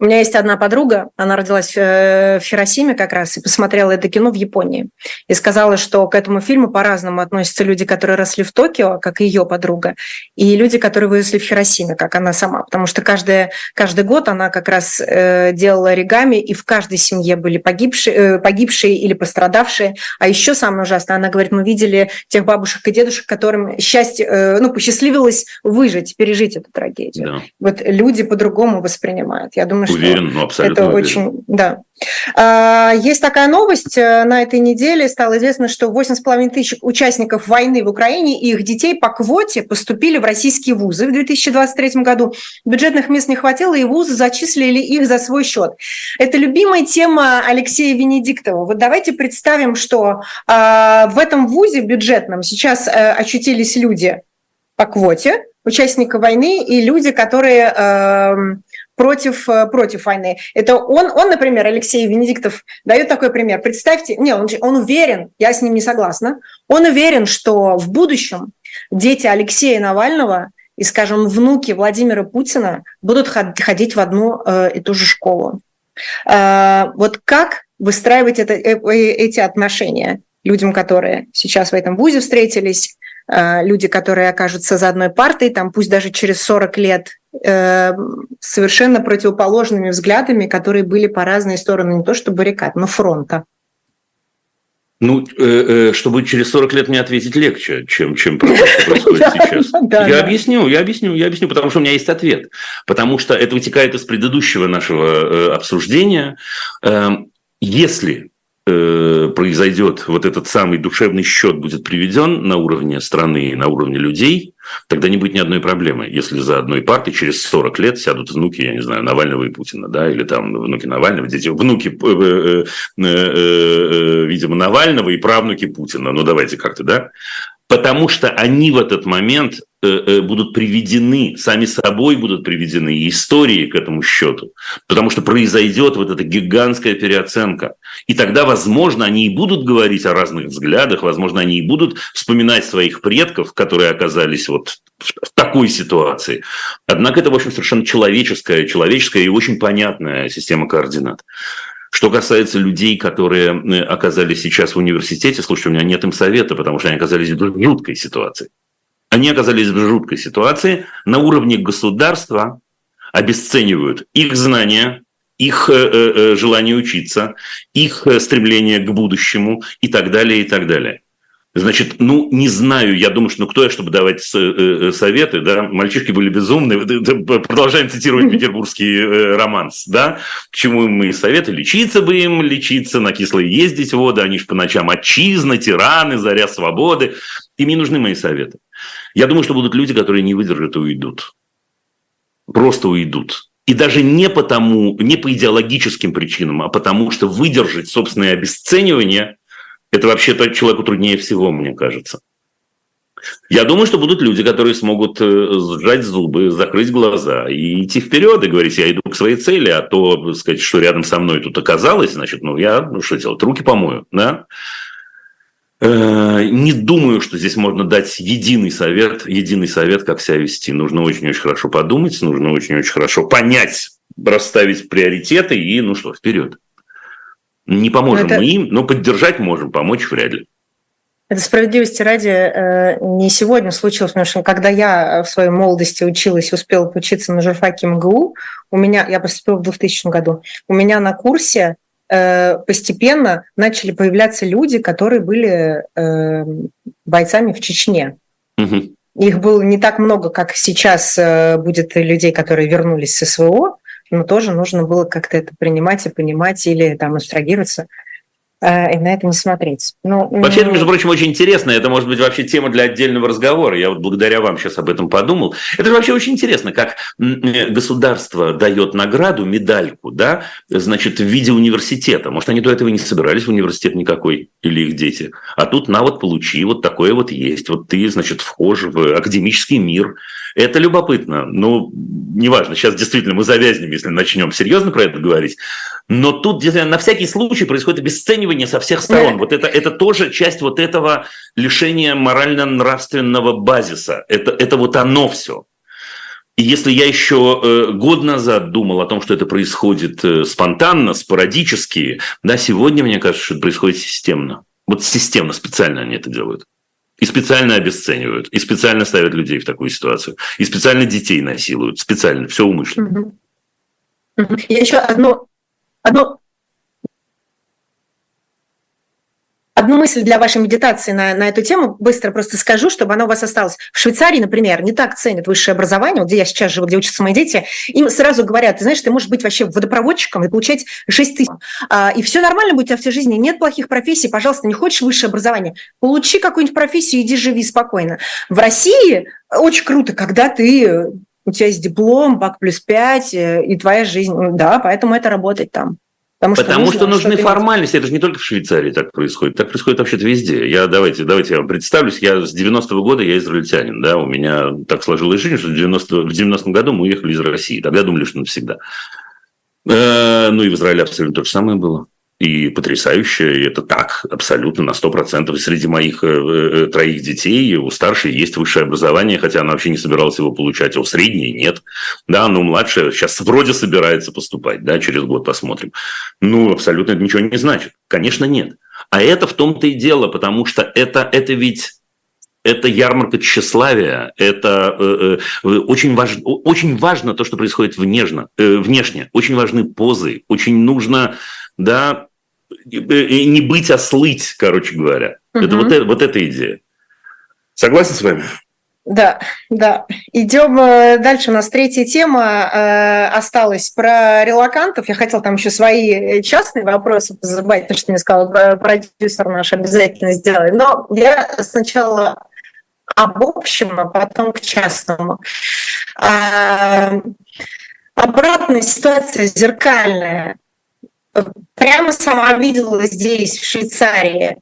У меня есть одна подруга, она родилась э, в Хиросиме как раз и посмотрела это кино в Японии. И сказала, что к этому фильму по-разному относятся люди, которые росли в Токио, как ее подруга, и люди, которые выросли в Хиросиме, как она сама. Потому что каждый, каждый год она как раз э, делала оригами, и в каждой семье были погибшие, э, погибшие или пострадавшие. А еще самое ужасное, она говорит, мы видели тех бабушек и дедушек, которым счастье, ну, посчастливилось выжить, пережить эту трагедию. Да. Вот люди по-другому воспринимают. Я думаю, Уверен, ну абсолютно это уверен. очень, да. А, есть такая новость э, на этой неделе. Стало известно, что 8,5 тысяч участников войны в Украине и их детей по квоте поступили в российские вузы в 2023 году. Бюджетных мест не хватило, и вузы зачислили их за свой счет. Это любимая тема Алексея Венедиктова. Вот давайте представим, что в этом вузе бюджетном сейчас э, очутились люди по квоте, участника войны и люди, которые эм, против, э, против войны. Это он, он, например, Алексей Венедиктов дает такой пример. Представьте, не, он, он уверен, я с ним не согласна, он уверен, что в будущем дети Алексея Навального и, скажем, внуки Владимира Путина будут ходить в одну э, и ту же школу. Э, вот как выстраивать это, э, э, эти отношения людям, которые сейчас в этом вузе встретились, люди, которые окажутся за одной партой, там пусть даже через 40 лет, э, совершенно противоположными взглядами, которые были по разные стороны не то что баррикад, но фронта. Ну, э, чтобы через 40 лет мне ответить легче, чем, чем *laughs* происходит сейчас. Я объясню, я объясню, я объясню, потому что у меня есть ответ. Потому что это вытекает из предыдущего нашего обсуждения. Эм, если Э, произойдет вот этот самый душевный счет будет приведен на уровне страны, на уровне людей, тогда не будет ни одной проблемы. Если за одной партой через 40 лет сядут внуки, я не знаю, Навального и Путина, да, или там внуки Навального, дети, внуки, э, э, видимо, Навального и правнуки Путина, ну давайте как-то, да, потому что они в этот момент будут приведены, сами собой будут приведены истории к этому счету, потому что произойдет вот эта гигантская переоценка. И тогда, возможно, они и будут говорить о разных взглядах, возможно, они и будут вспоминать своих предков, которые оказались вот в такой ситуации. Однако это, в общем, совершенно человеческая, человеческая и очень понятная система координат. Что касается людей, которые э, оказались сейчас в университете, слушайте, у меня нет им совета, потому что они оказались в жуткой ситуации. Они оказались в жуткой ситуации. На уровне государства обесценивают их знания, их э, э, э, желание учиться, их стремление к будущему и так далее, и так далее. Значит, ну, не знаю, я думаю, что ну кто я, чтобы давать советы, да, мальчишки были безумны, продолжаем цитировать петербургский романс, да, к чему мы советы, лечиться бы им, лечиться, на кислые ездить воды, они же по ночам отчизна, тираны, заря свободы, им не нужны мои советы. Я думаю, что будут люди, которые не выдержат и уйдут. Просто уйдут. И даже не потому, не по идеологическим причинам, а потому что выдержать собственное обесценивание – это вообще-то человеку труднее всего, мне кажется. Я думаю, что будут люди, которые смогут э, сжать зубы, закрыть глаза и идти вперед и говорить, я иду к своей цели, а то, сказать, что рядом со мной тут оказалось, значит, ну я, ну что делать, руки помою, да? Э, не думаю, что здесь можно дать единый совет, единый совет, как себя вести. Нужно очень-очень хорошо подумать, нужно очень-очень хорошо понять, расставить приоритеты и, ну что, вперед. Не поможем это... мы им, но поддержать можем, помочь вряд ли. Это справедливости ради э, не сегодня случилось, потому что когда я в своей молодости училась, успела учиться на журфаке МГУ, у меня, я поступила в 2000 году, у меня на курсе Э, постепенно начали появляться люди, которые были э, бойцами в Чечне. Угу. Их было не так много, как сейчас э, будет людей, которые вернулись с СВО, но тоже нужно было как-то это принимать и понимать или там абстрагироваться. Э, и на это не смотреть. Ну, вообще, это, между прочим, очень интересно. Это может быть вообще тема для отдельного разговора. Я вот благодаря вам сейчас об этом подумал. Это же вообще очень интересно, как государство дает награду, медальку, да, значит, в виде университета. Может, они до этого не собирались в университет никакой, или их дети. А тут, на вот, получи, вот такое вот есть. Вот ты, значит, вхож в академический мир. Это любопытно. Ну, неважно, сейчас действительно мы завязнем, если начнем серьезно про это говорить. Но тут на всякий случай происходит обесценивание со всех сторон. Вот это, это тоже часть вот этого лишения морально-нравственного базиса. Это, это вот оно все. И если я еще э, год назад думал о том, что это происходит э, спонтанно, спорадически, да, сегодня мне кажется, что это происходит системно. Вот системно, специально они это делают. И специально обесценивают, и специально ставят людей в такую ситуацию, и специально детей насилуют, специально, все умышленно. Я еще одно одно Одну мысль для вашей медитации на, на эту тему быстро просто скажу, чтобы она у вас осталась. В Швейцарии, например, не так ценят высшее образование, вот где я сейчас живу, где учатся мои дети, им сразу говорят, ты знаешь, ты можешь быть вообще водопроводчиком и получать 6 тысяч. А, и все нормально будет у тебя всей жизни, нет плохих профессий, пожалуйста, не хочешь высшее образование, получи какую-нибудь профессию, иди живи спокойно. В России очень круто, когда ты у тебя есть диплом, бак плюс 5, э, и твоя жизнь, да, поэтому это работает там. Потому что, Потому нужно, что нужны что формальности. Это же не только в Швейцарии так происходит. Так происходит вообще-то везде. Я, давайте, давайте я вам представлюсь. Я с 90-го года, я израильтянин. Да? У меня так сложилась жизнь, что в 90 в 90 году мы уехали из России. Тогда думали, что навсегда. Э, ну и в Израиле абсолютно то же самое было и потрясающе, и это так, абсолютно на 100%. И среди моих э, э, троих детей у старшей есть высшее образование, хотя она вообще не собиралась его получать, а у средней нет. Да, но младшая сейчас вроде собирается поступать, да, через год посмотрим. Ну, абсолютно это ничего не значит. Конечно, нет. А это в том-то и дело, потому что это, это ведь это ярмарка тщеславия, это э, э, очень, важ, очень важно то, что происходит внешне, э, внешне, очень важны позы, очень нужно да, не быть, а слыть, короче говоря. Угу. Это вот, вот эта идея. Согласен с вами? Да, да. Идем э, дальше. У нас третья тема э, осталась про релакантов. Я хотела там еще свои частные вопросы позабавить, то, что мне сказал продюсер наш, обязательно сделаем. Но я сначала об общем, а потом к частному. А, обратная ситуация зеркальная прямо сама видела здесь, в Швейцарии,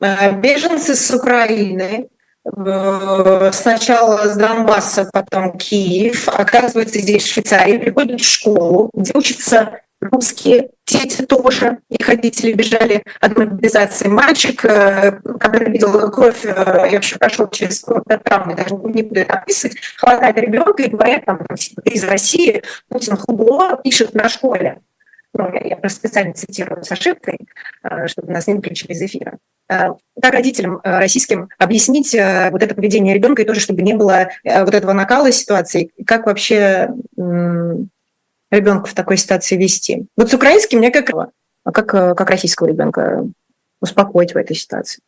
э, беженцы с Украины, э, сначала с Донбасса, потом Киев, оказывается, здесь, в Швейцарии, приходят в школу, где учатся русские дети тоже. Их родители бежали от мобилизации. Мальчик, э, когда видел кровь, я вообще прошел через травмы, даже не буду это описывать, хватает ребенка и говорят, там, типа, из России, Путин хубло, пишет на школе ну, я, я просто специально цитирую с ошибкой, э, чтобы нас не выключили из эфира. Э, как родителям э, российским объяснить вот это поведение ребенка и тоже, чтобы не было вот этого накала ситуации, как вообще ребенка в такой ситуации вести? Вот с украинским мне как, а как, как российского ребенка успокоить в этой ситуации?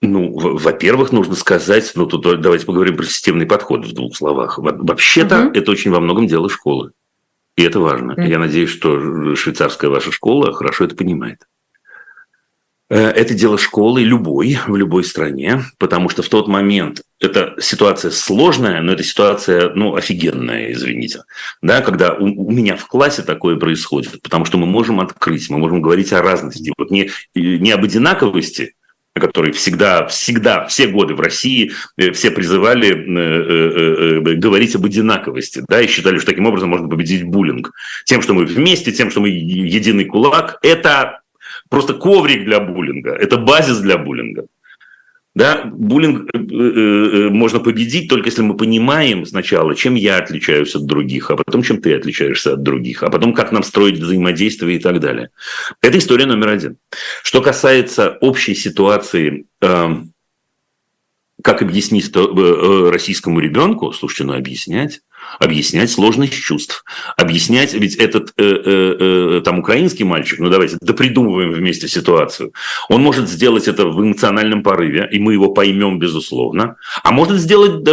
Ну, во-первых, нужно сказать, ну тут давайте поговорим про системный подход в двух словах. Вообще-то угу. это очень во многом дело школы. И это важно. Mm-hmm. Я надеюсь, что швейцарская ваша школа хорошо это понимает. Э, это дело школы любой, в любой стране, потому что в тот момент эта ситуация сложная, но эта ситуация, ну, офигенная, извините, да, когда у, у меня в классе такое происходит, потому что мы можем открыть, мы можем говорить о разности, вот не, не об одинаковости, который всегда, всегда, все годы в России э, все призывали э, э, говорить об одинаковости, да, и считали, что таким образом можно победить буллинг. Тем, что мы вместе, тем, что мы единый кулак, это просто коврик для буллинга, это базис для буллинга. Да, буллинг э, э, э, можно победить только если мы понимаем сначала, чем я отличаюсь от других, а потом, чем ты отличаешься от других, а потом, как нам строить взаимодействие и так далее. Это история номер один. Что касается общей ситуации эм, как объяснить российскому ребенку? Слушайте, ну объяснять. Объяснять сложность чувств. Объяснять, ведь этот э, э, э, там украинский мальчик, ну давайте допридумываем вместе ситуацию. Он может сделать это в эмоциональном порыве, и мы его поймем, безусловно. А может сделать,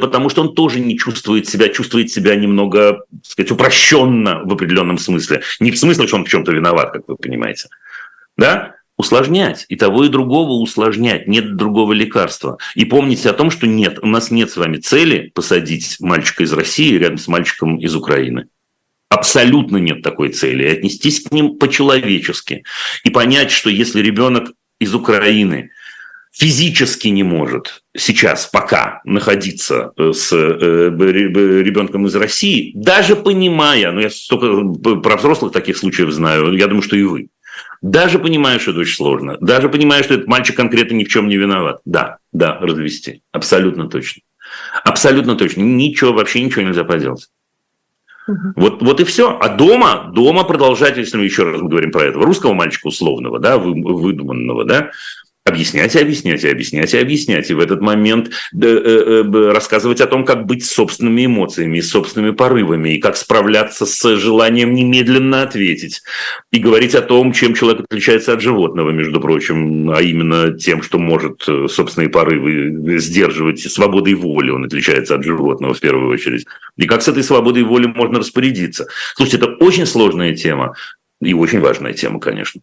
потому что он тоже не чувствует себя, чувствует себя немного, так сказать, упрощенно в определенном смысле. Не в смысле, что он в чем-то виноват, как вы понимаете. Да? Усложнять. И того, и другого усложнять. Нет другого лекарства. И помните о том, что нет, у нас нет с вами цели посадить мальчика из России рядом с мальчиком из Украины. Абсолютно нет такой цели. И отнестись к ним по-человечески. И понять, что если ребенок из Украины физически не может сейчас пока находиться э, с э, ребенком из России, даже понимая, ну я столько про взрослых таких случаев знаю, я думаю, что и вы, даже понимая, что это очень сложно, даже понимая, что этот мальчик конкретно ни в чем не виноват. Да, да, развести. Абсолютно точно. Абсолютно точно. Ничего, вообще ничего нельзя поделать. Угу. Вот, вот и все. А дома, дома продолжать, если мы еще раз мы говорим про этого, русского мальчика условного, да, выдуманного, да, объяснять и объяснять и объяснять и объяснять. И в этот момент э, э, э, рассказывать о том, как быть с собственными эмоциями, с собственными порывами, и как справляться с желанием немедленно ответить. И говорить о том, чем человек отличается от животного, между прочим, а именно тем, что может собственные порывы сдерживать свободой воли. Он отличается от животного в первую очередь. И как с этой свободой воли можно распорядиться. Слушайте, это очень сложная тема и очень важная тема, конечно.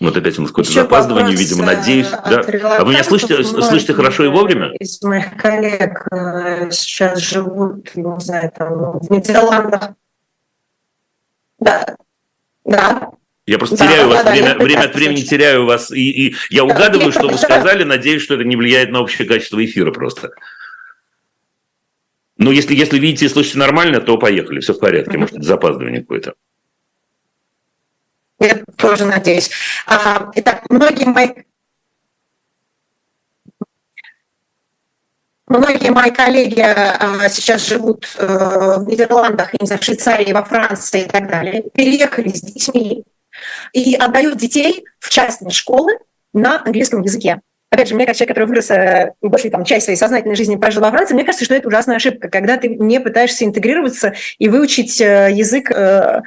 Вот опять у нас какое-то запаздывание, видимо, надеюсь. Да. А вы меня слышите, слышите хорошо и вовремя? Из моих коллег э, сейчас живут, не знаю, там, в Нидерландах. Да, да. Я просто да, теряю да, вас, да, время, время от времени слышу. теряю вас, и, и я угадываю, что вы сказали, надеюсь, что это не влияет на общее качество эфира просто. Но если, если видите и слышите нормально, то поехали, все в порядке, может, это запаздывание какое-то. Тоже надеюсь. А, итак, многие мои Многие мои коллеги а, сейчас живут э, в Нидерландах, в Швейцарии, во Франции и так далее, переехали с детьми и отдают детей в частные школы на английском языке. Опять же, мне как человек, который вырос, э, большую там, часть своей сознательной жизни прожил во Франции, мне кажется, что это ужасная ошибка, когда ты не пытаешься интегрироваться и выучить э, язык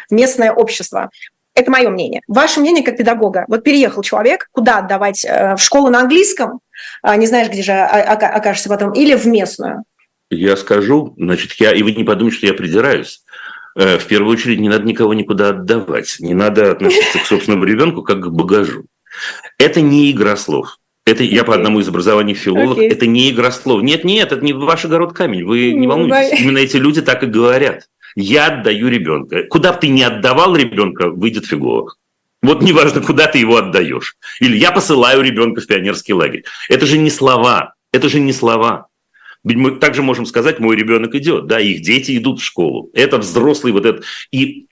местное общество. Это мое мнение. Ваше мнение как педагога. Вот переехал человек, куда отдавать? Э, в школу на английском, а, не знаешь, где же окажешься потом, или в местную? Я скажу, значит, я, и вы не подумайте, что я придираюсь. Э, в первую очередь, не надо никого никуда отдавать. Не надо относиться к собственному ребенку как к багажу. Это не игра слов. Это okay. я по одному из образований филолог. Okay. Это не игра слов. Нет, нет, это не ваш огород камень. Вы не волнуйтесь. Именно эти люди так и говорят. Я отдаю ребенка. Куда бы ты не отдавал ребенка, выйдет фигово. Вот неважно, куда ты его отдаешь. Или я посылаю ребенка в пионерский лагерь. Это же не слова. Это же не слова. Ведь мы также можем сказать, мой ребенок идет, да, их дети идут в школу. Это взрослый вот этот. И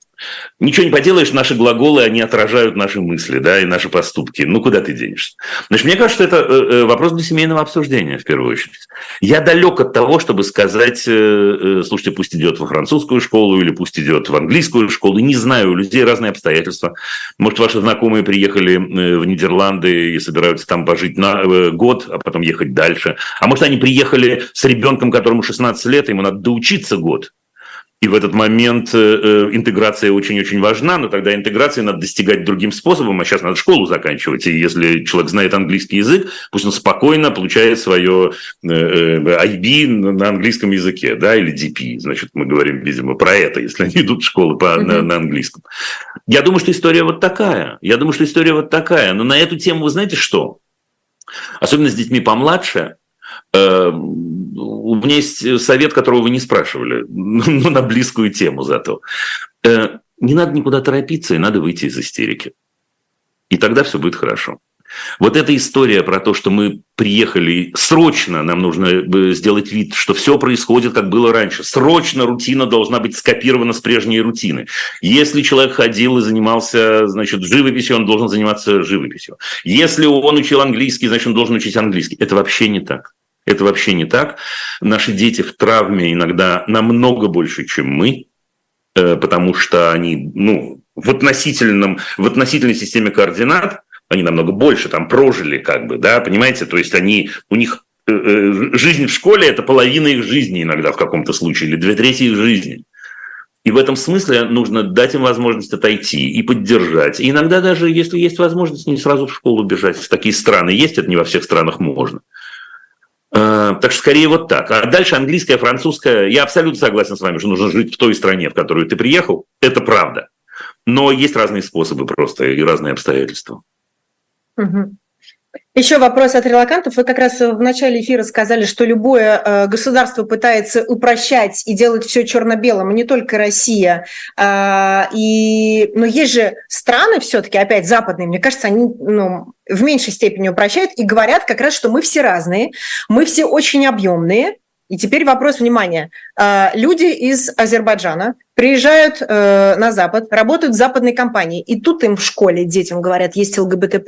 Ничего не поделаешь, наши глаголы, они отражают наши мысли, да, и наши поступки. Ну, куда ты денешься? Значит, мне кажется, это э, э, вопрос для семейного обсуждения, в первую очередь. Я далек от того, чтобы сказать, э, слушайте, пусть идет во французскую школу или пусть идет в английскую школу. Не знаю, у людей разные обстоятельства. Может, ваши знакомые приехали в Нидерланды и собираются там пожить на год, а потом ехать дальше. А может, они приехали с ребенком, которому 16 лет, ему надо доучиться год. И в этот момент э, э, интеграция очень-очень важна, но тогда интеграции надо достигать другим способом, а сейчас надо школу заканчивать. И если человек знает английский язык, пусть он спокойно получает свое э, IB на английском языке, да, или DP. Значит, мы говорим, видимо, про это, если они идут в школу по, mm-hmm. на, на английском. Я думаю, что история вот такая. Я думаю, что история вот такая. Но на эту тему вы знаете что? Особенно с детьми помладше, у меня есть совет, которого вы не спрашивали, *laughs* но на близкую тему зато. Э, не надо никуда торопиться, и надо выйти из истерики. И тогда все будет хорошо. Вот эта история про то, что мы приехали, срочно нам нужно э, сделать вид, что все происходит, как было раньше. Срочно рутина должна быть скопирована с прежней рутины. Если человек ходил и занимался, значит, живописью, он должен заниматься живописью. Если он учил английский, значит, он должен учить английский. Это вообще не так. Это вообще не так. Наши дети в травме иногда намного больше, чем мы, э, потому что они, ну, в относительном, в относительной системе координат они намного больше там прожили, как бы, да, понимаете, то есть они, у них э, э, жизнь в школе – это половина их жизни иногда в каком-то случае, или две трети их жизни. И в этом смысле нужно дать им возможность отойти и поддержать. И иногда даже, если есть возможность, не сразу в школу бежать. В такие страны есть, это не во всех странах можно. Э, так что скорее вот так. А дальше английская, французская. Я абсолютно согласен с вами, что нужно жить в той стране, в которую ты приехал. Это правда. Но есть разные способы просто и разные обстоятельства. Угу. Еще вопрос от релакантов. Вы как раз в начале эфира сказали, что любое э, государство пытается упрощать и делать все черно-белым, не только Россия. Э, и, но есть же страны все-таки, опять западные, мне кажется, они ну, в меньшей степени упрощают и говорят как раз, что мы все разные, мы все очень объемные. И теперь вопрос внимания. Э, люди из Азербайджана приезжают э, на Запад, работают в западной компании, и тут им в школе детям говорят, есть ЛГБТ+,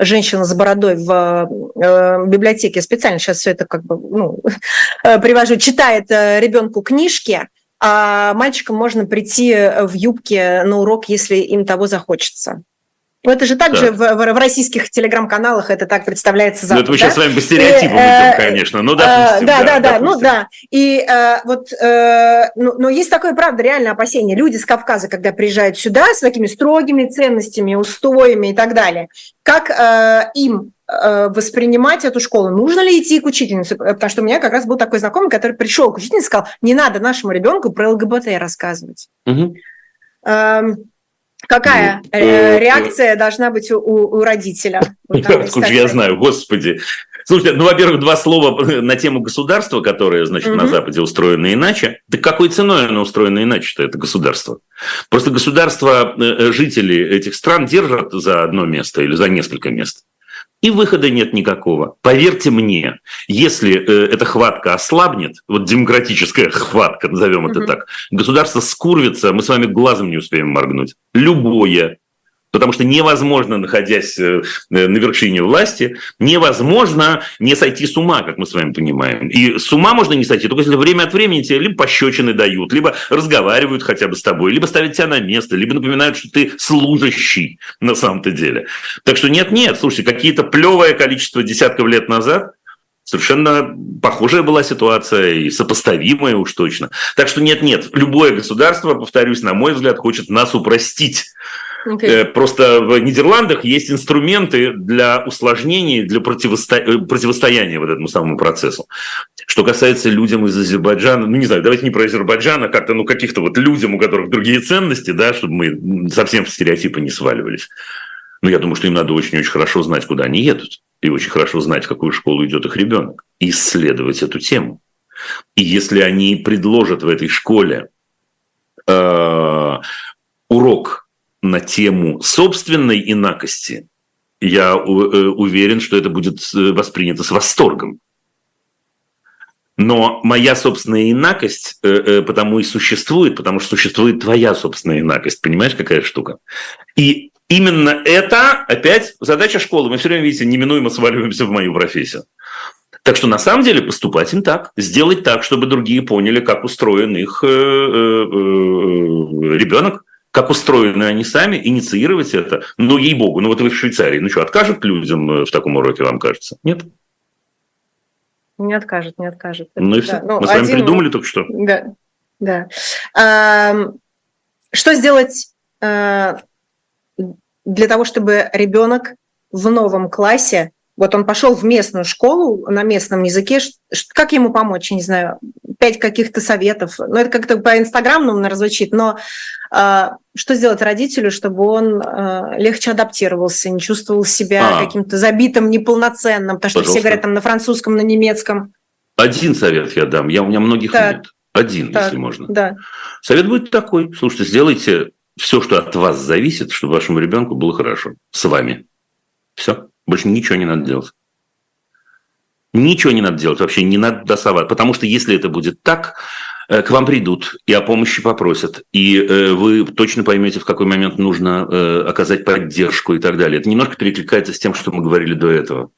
женщина с бородой в э, библиотеке, специально сейчас все это как бы ну, привожу, читает э, ребенку книжки, а мальчикам можно прийти в юбке на урок, если им того захочется. Ну, это же также да. в, в, российских телеграм-каналах это так представляется Запад, Ну, это мы да? сейчас с вами по стереотипам и, идем, э, конечно. Ну, допустим, да, да, да, да, ну да. И э, вот, э, ну, но есть такое, правда, реальное опасение. Люди с Кавказа, когда приезжают сюда с такими строгими ценностями, устоями и так далее, как э, им э, воспринимать эту школу. Нужно ли идти к учительнице? Потому что у меня как раз был такой знакомый, который пришел к учительнице и сказал, не надо нашему ребенку про ЛГБТ рассказывать. Угу. Какая ну, э, э, реакция должна быть у, у родителя? Вот *laughs* Откуда же я знаю, господи. Слушайте, ну, во-первых, два слова на тему государства, которое, значит, угу. на Западе устроено иначе. Да какой ценой оно устроено иначе-то, это государство? Просто государство, э, жители этих стран держат за одно место или за несколько мест и выхода нет никакого. Поверьте мне, если э, эта хватка ослабнет, вот демократическая *laughs* хватка, назовем это так, государство скурвится, мы с вами глазом не успеем моргнуть. Любое Потому что невозможно, находясь э, на вершине власти, невозможно не сойти с ума, как мы с вами понимаем. И с ума можно не сойти, только если время от времени тебе либо пощечины дают, либо разговаривают хотя бы с тобой, либо ставят тебя на место, либо напоминают, что ты служащий на самом-то деле. Так что нет-нет, слушайте, какие-то плевое количество десятков лет назад Совершенно похожая была ситуация и сопоставимая уж точно. Так что нет-нет, любое государство, повторюсь, на мой взгляд, хочет нас упростить Okay. Э, просто в Нидерландах есть инструменты для усложнений, для противосто... Э, противостояния вот этому самому процессу. Что касается людям из Азербайджана, ну не знаю, давайте не про Азербайджан, а как-то, ну каких-то вот людям, у которых другие ценности, да, чтобы мы совсем в стереотипы не сваливались. Но я думаю, что им надо очень-очень хорошо знать, куда они едут, и очень хорошо знать, в какую школу идет их ребенок, и исследовать эту тему. И если они предложат в этой школе э, урок на тему собственной инакости, я э, уверен, что это будет э, воспринято с восторгом. Но моя собственная инакость э, потому и существует, потому что существует твоя собственная инакость. Понимаешь, какая штука? И именно это опять задача школы. Мы все время, видите, неминуемо сваливаемся в мою профессию. Так что на самом деле поступать им так, сделать так, чтобы другие поняли, как устроен их ребенок, как устроены они сами, инициировать это. Ну, ей-богу, ну вот вы в Швейцарии, ну что, откажут людям э, в таком уроке, вам кажется? Нет? Не откажет, не откажет. Ну и все. Ну, Мы с вами придумали только что. Да, да. А, что сделать а, для того, чтобы ребенок в новом классе вот он пошел в местную школу на местном языке. Как ему помочь? Я не знаю, пять каких-то советов. Ну, это как-то по инстаграму, наверное, звучит, но э, что сделать родителю, чтобы он э, легче адаптировался, не чувствовал себя а. каким-то забитым, неполноценным, потому что все говорят там на французском, на немецком. Один совет я дам, я, у меня многих так. нет. Один, так, если можно. Да. Совет будет такой. Слушайте, сделайте все, что от вас зависит, чтобы вашему ребенку было хорошо. С вами. Все. Больше ничего не надо делать. Ничего не надо делать, вообще не надо досовать. Потому что если это будет так, э, к вам придут и о помощи попросят, и э, вы точно поймете, в какой момент нужно э, оказать поддержку и так далее. Это немножко перекликается с тем, что мы говорили до этого.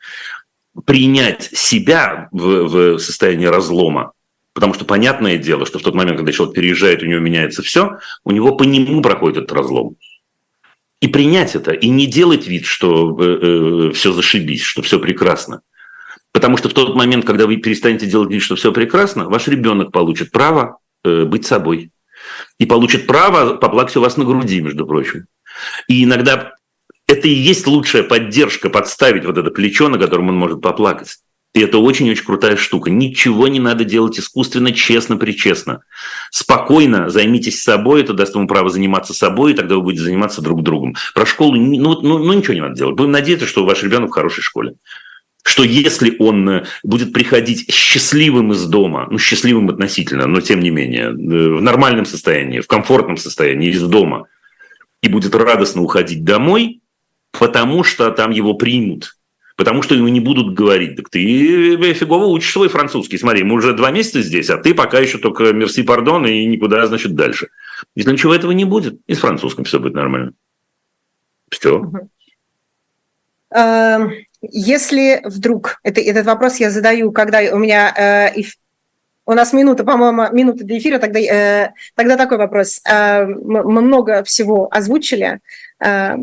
Принять себя в, в состоянии разлома, потому что понятное дело, что в тот момент, когда человек переезжает, у него меняется все, у него по нему проходит этот разлом и принять это, и не делать вид, что э, э, все зашибись, что все прекрасно. Потому что в тот момент, когда вы перестанете делать вид, что все прекрасно, ваш ребенок получит право э, быть собой. И получит право поплакать у вас на груди, между прочим. И иногда это и есть лучшая поддержка, подставить вот это плечо, на котором он может поплакать. И это очень-очень крутая штука. Ничего не надо делать искусственно, честно, причестно. Спокойно займитесь собой, это даст вам право заниматься собой, и тогда вы будете заниматься друг другом. Про школу, ну, ну, ну ничего не надо делать. Будем надеяться, что ваш ребенок в хорошей школе. Что если он э, будет приходить счастливым из дома, ну, счастливым относительно, но тем не менее, э, в нормальном состоянии, в комфортном состоянии из дома, и будет радостно уходить домой, потому что там его примут, Потому что ему не будут говорить, так ты э, фигово учишь свой французский. Смотри, мы уже два месяца здесь, а ты пока еще только мерси пардон и никуда, значит, дальше. Если ничего этого не будет, и с французским все будет нормально. Все. Эм, если вдруг, это, этот вопрос я задаю, когда у меня э, У нас минута, по-моему, минута до эфира. Тогда, э, тогда такой вопрос. Э, мы много всего озвучили. Э,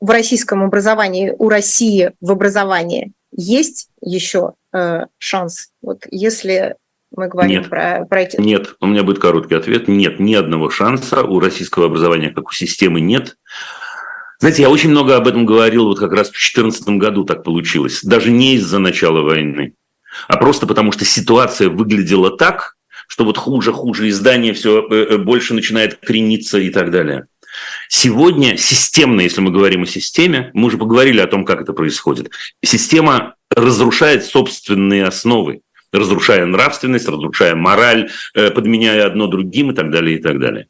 в российском образовании, у России в образовании есть еще э, шанс? Вот если мы говорим Нет. про, про эти... Нет, у меня будет короткий ответ. Нет, ни одного шанса у российского образования, как у системы, нет. Знаете, я очень много об этом говорил, вот как раз в 2014 году так получилось. Даже не из-за начала войны, а просто потому, что ситуация выглядела так, что вот хуже, хуже, издание все э, больше начинает крениться и так далее. Сегодня системно, если мы говорим о системе, мы уже поговорили о том, как это происходит. Система разрушает собственные основы, разрушая нравственность, разрушая мораль, э, подменяя одно другим и так далее, и так далее.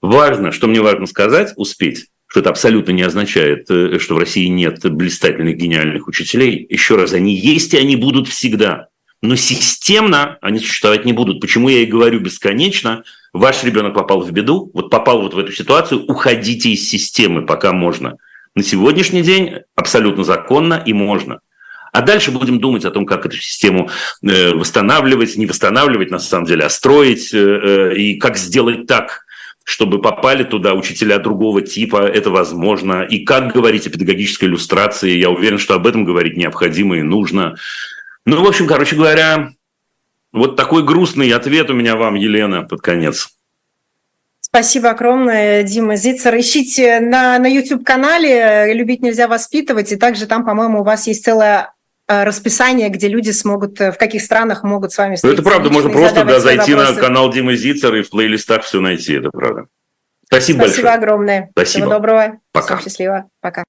Важно, что мне важно сказать, успеть, что это абсолютно не означает, э, что в России нет блистательных, гениальных учителей. Еще раз, они есть и они будут всегда. Но системно они существовать не будут. Почему я и говорю бесконечно, ваш ребенок попал в беду, вот попал вот в эту ситуацию, уходите из системы, пока можно. На сегодняшний день абсолютно законно и можно. А дальше будем думать о том, как эту систему э, восстанавливать, не восстанавливать, на самом деле, а строить, э, и как сделать так, чтобы попали туда учителя другого типа, это возможно. И как говорить о педагогической иллюстрации, я уверен, что об этом говорить необходимо и нужно. Ну, в общем, короче говоря, вот такой грустный ответ у меня вам, Елена, под конец. Спасибо огромное, Дима Зицер. Ищите на, на YouTube-канале «Любить нельзя воспитывать», и также там, по-моему, у вас есть целое э, расписание, где люди смогут, э, в каких странах могут с вами встретиться. Ну, это правда, можно просто да, зайти вопросы. на канал Димы Зицер и в плейлистах все найти, это правда. Спасибо, Спасибо большое. огромное. Спасибо. Всего доброго. Пока. Всем счастливо. Пока.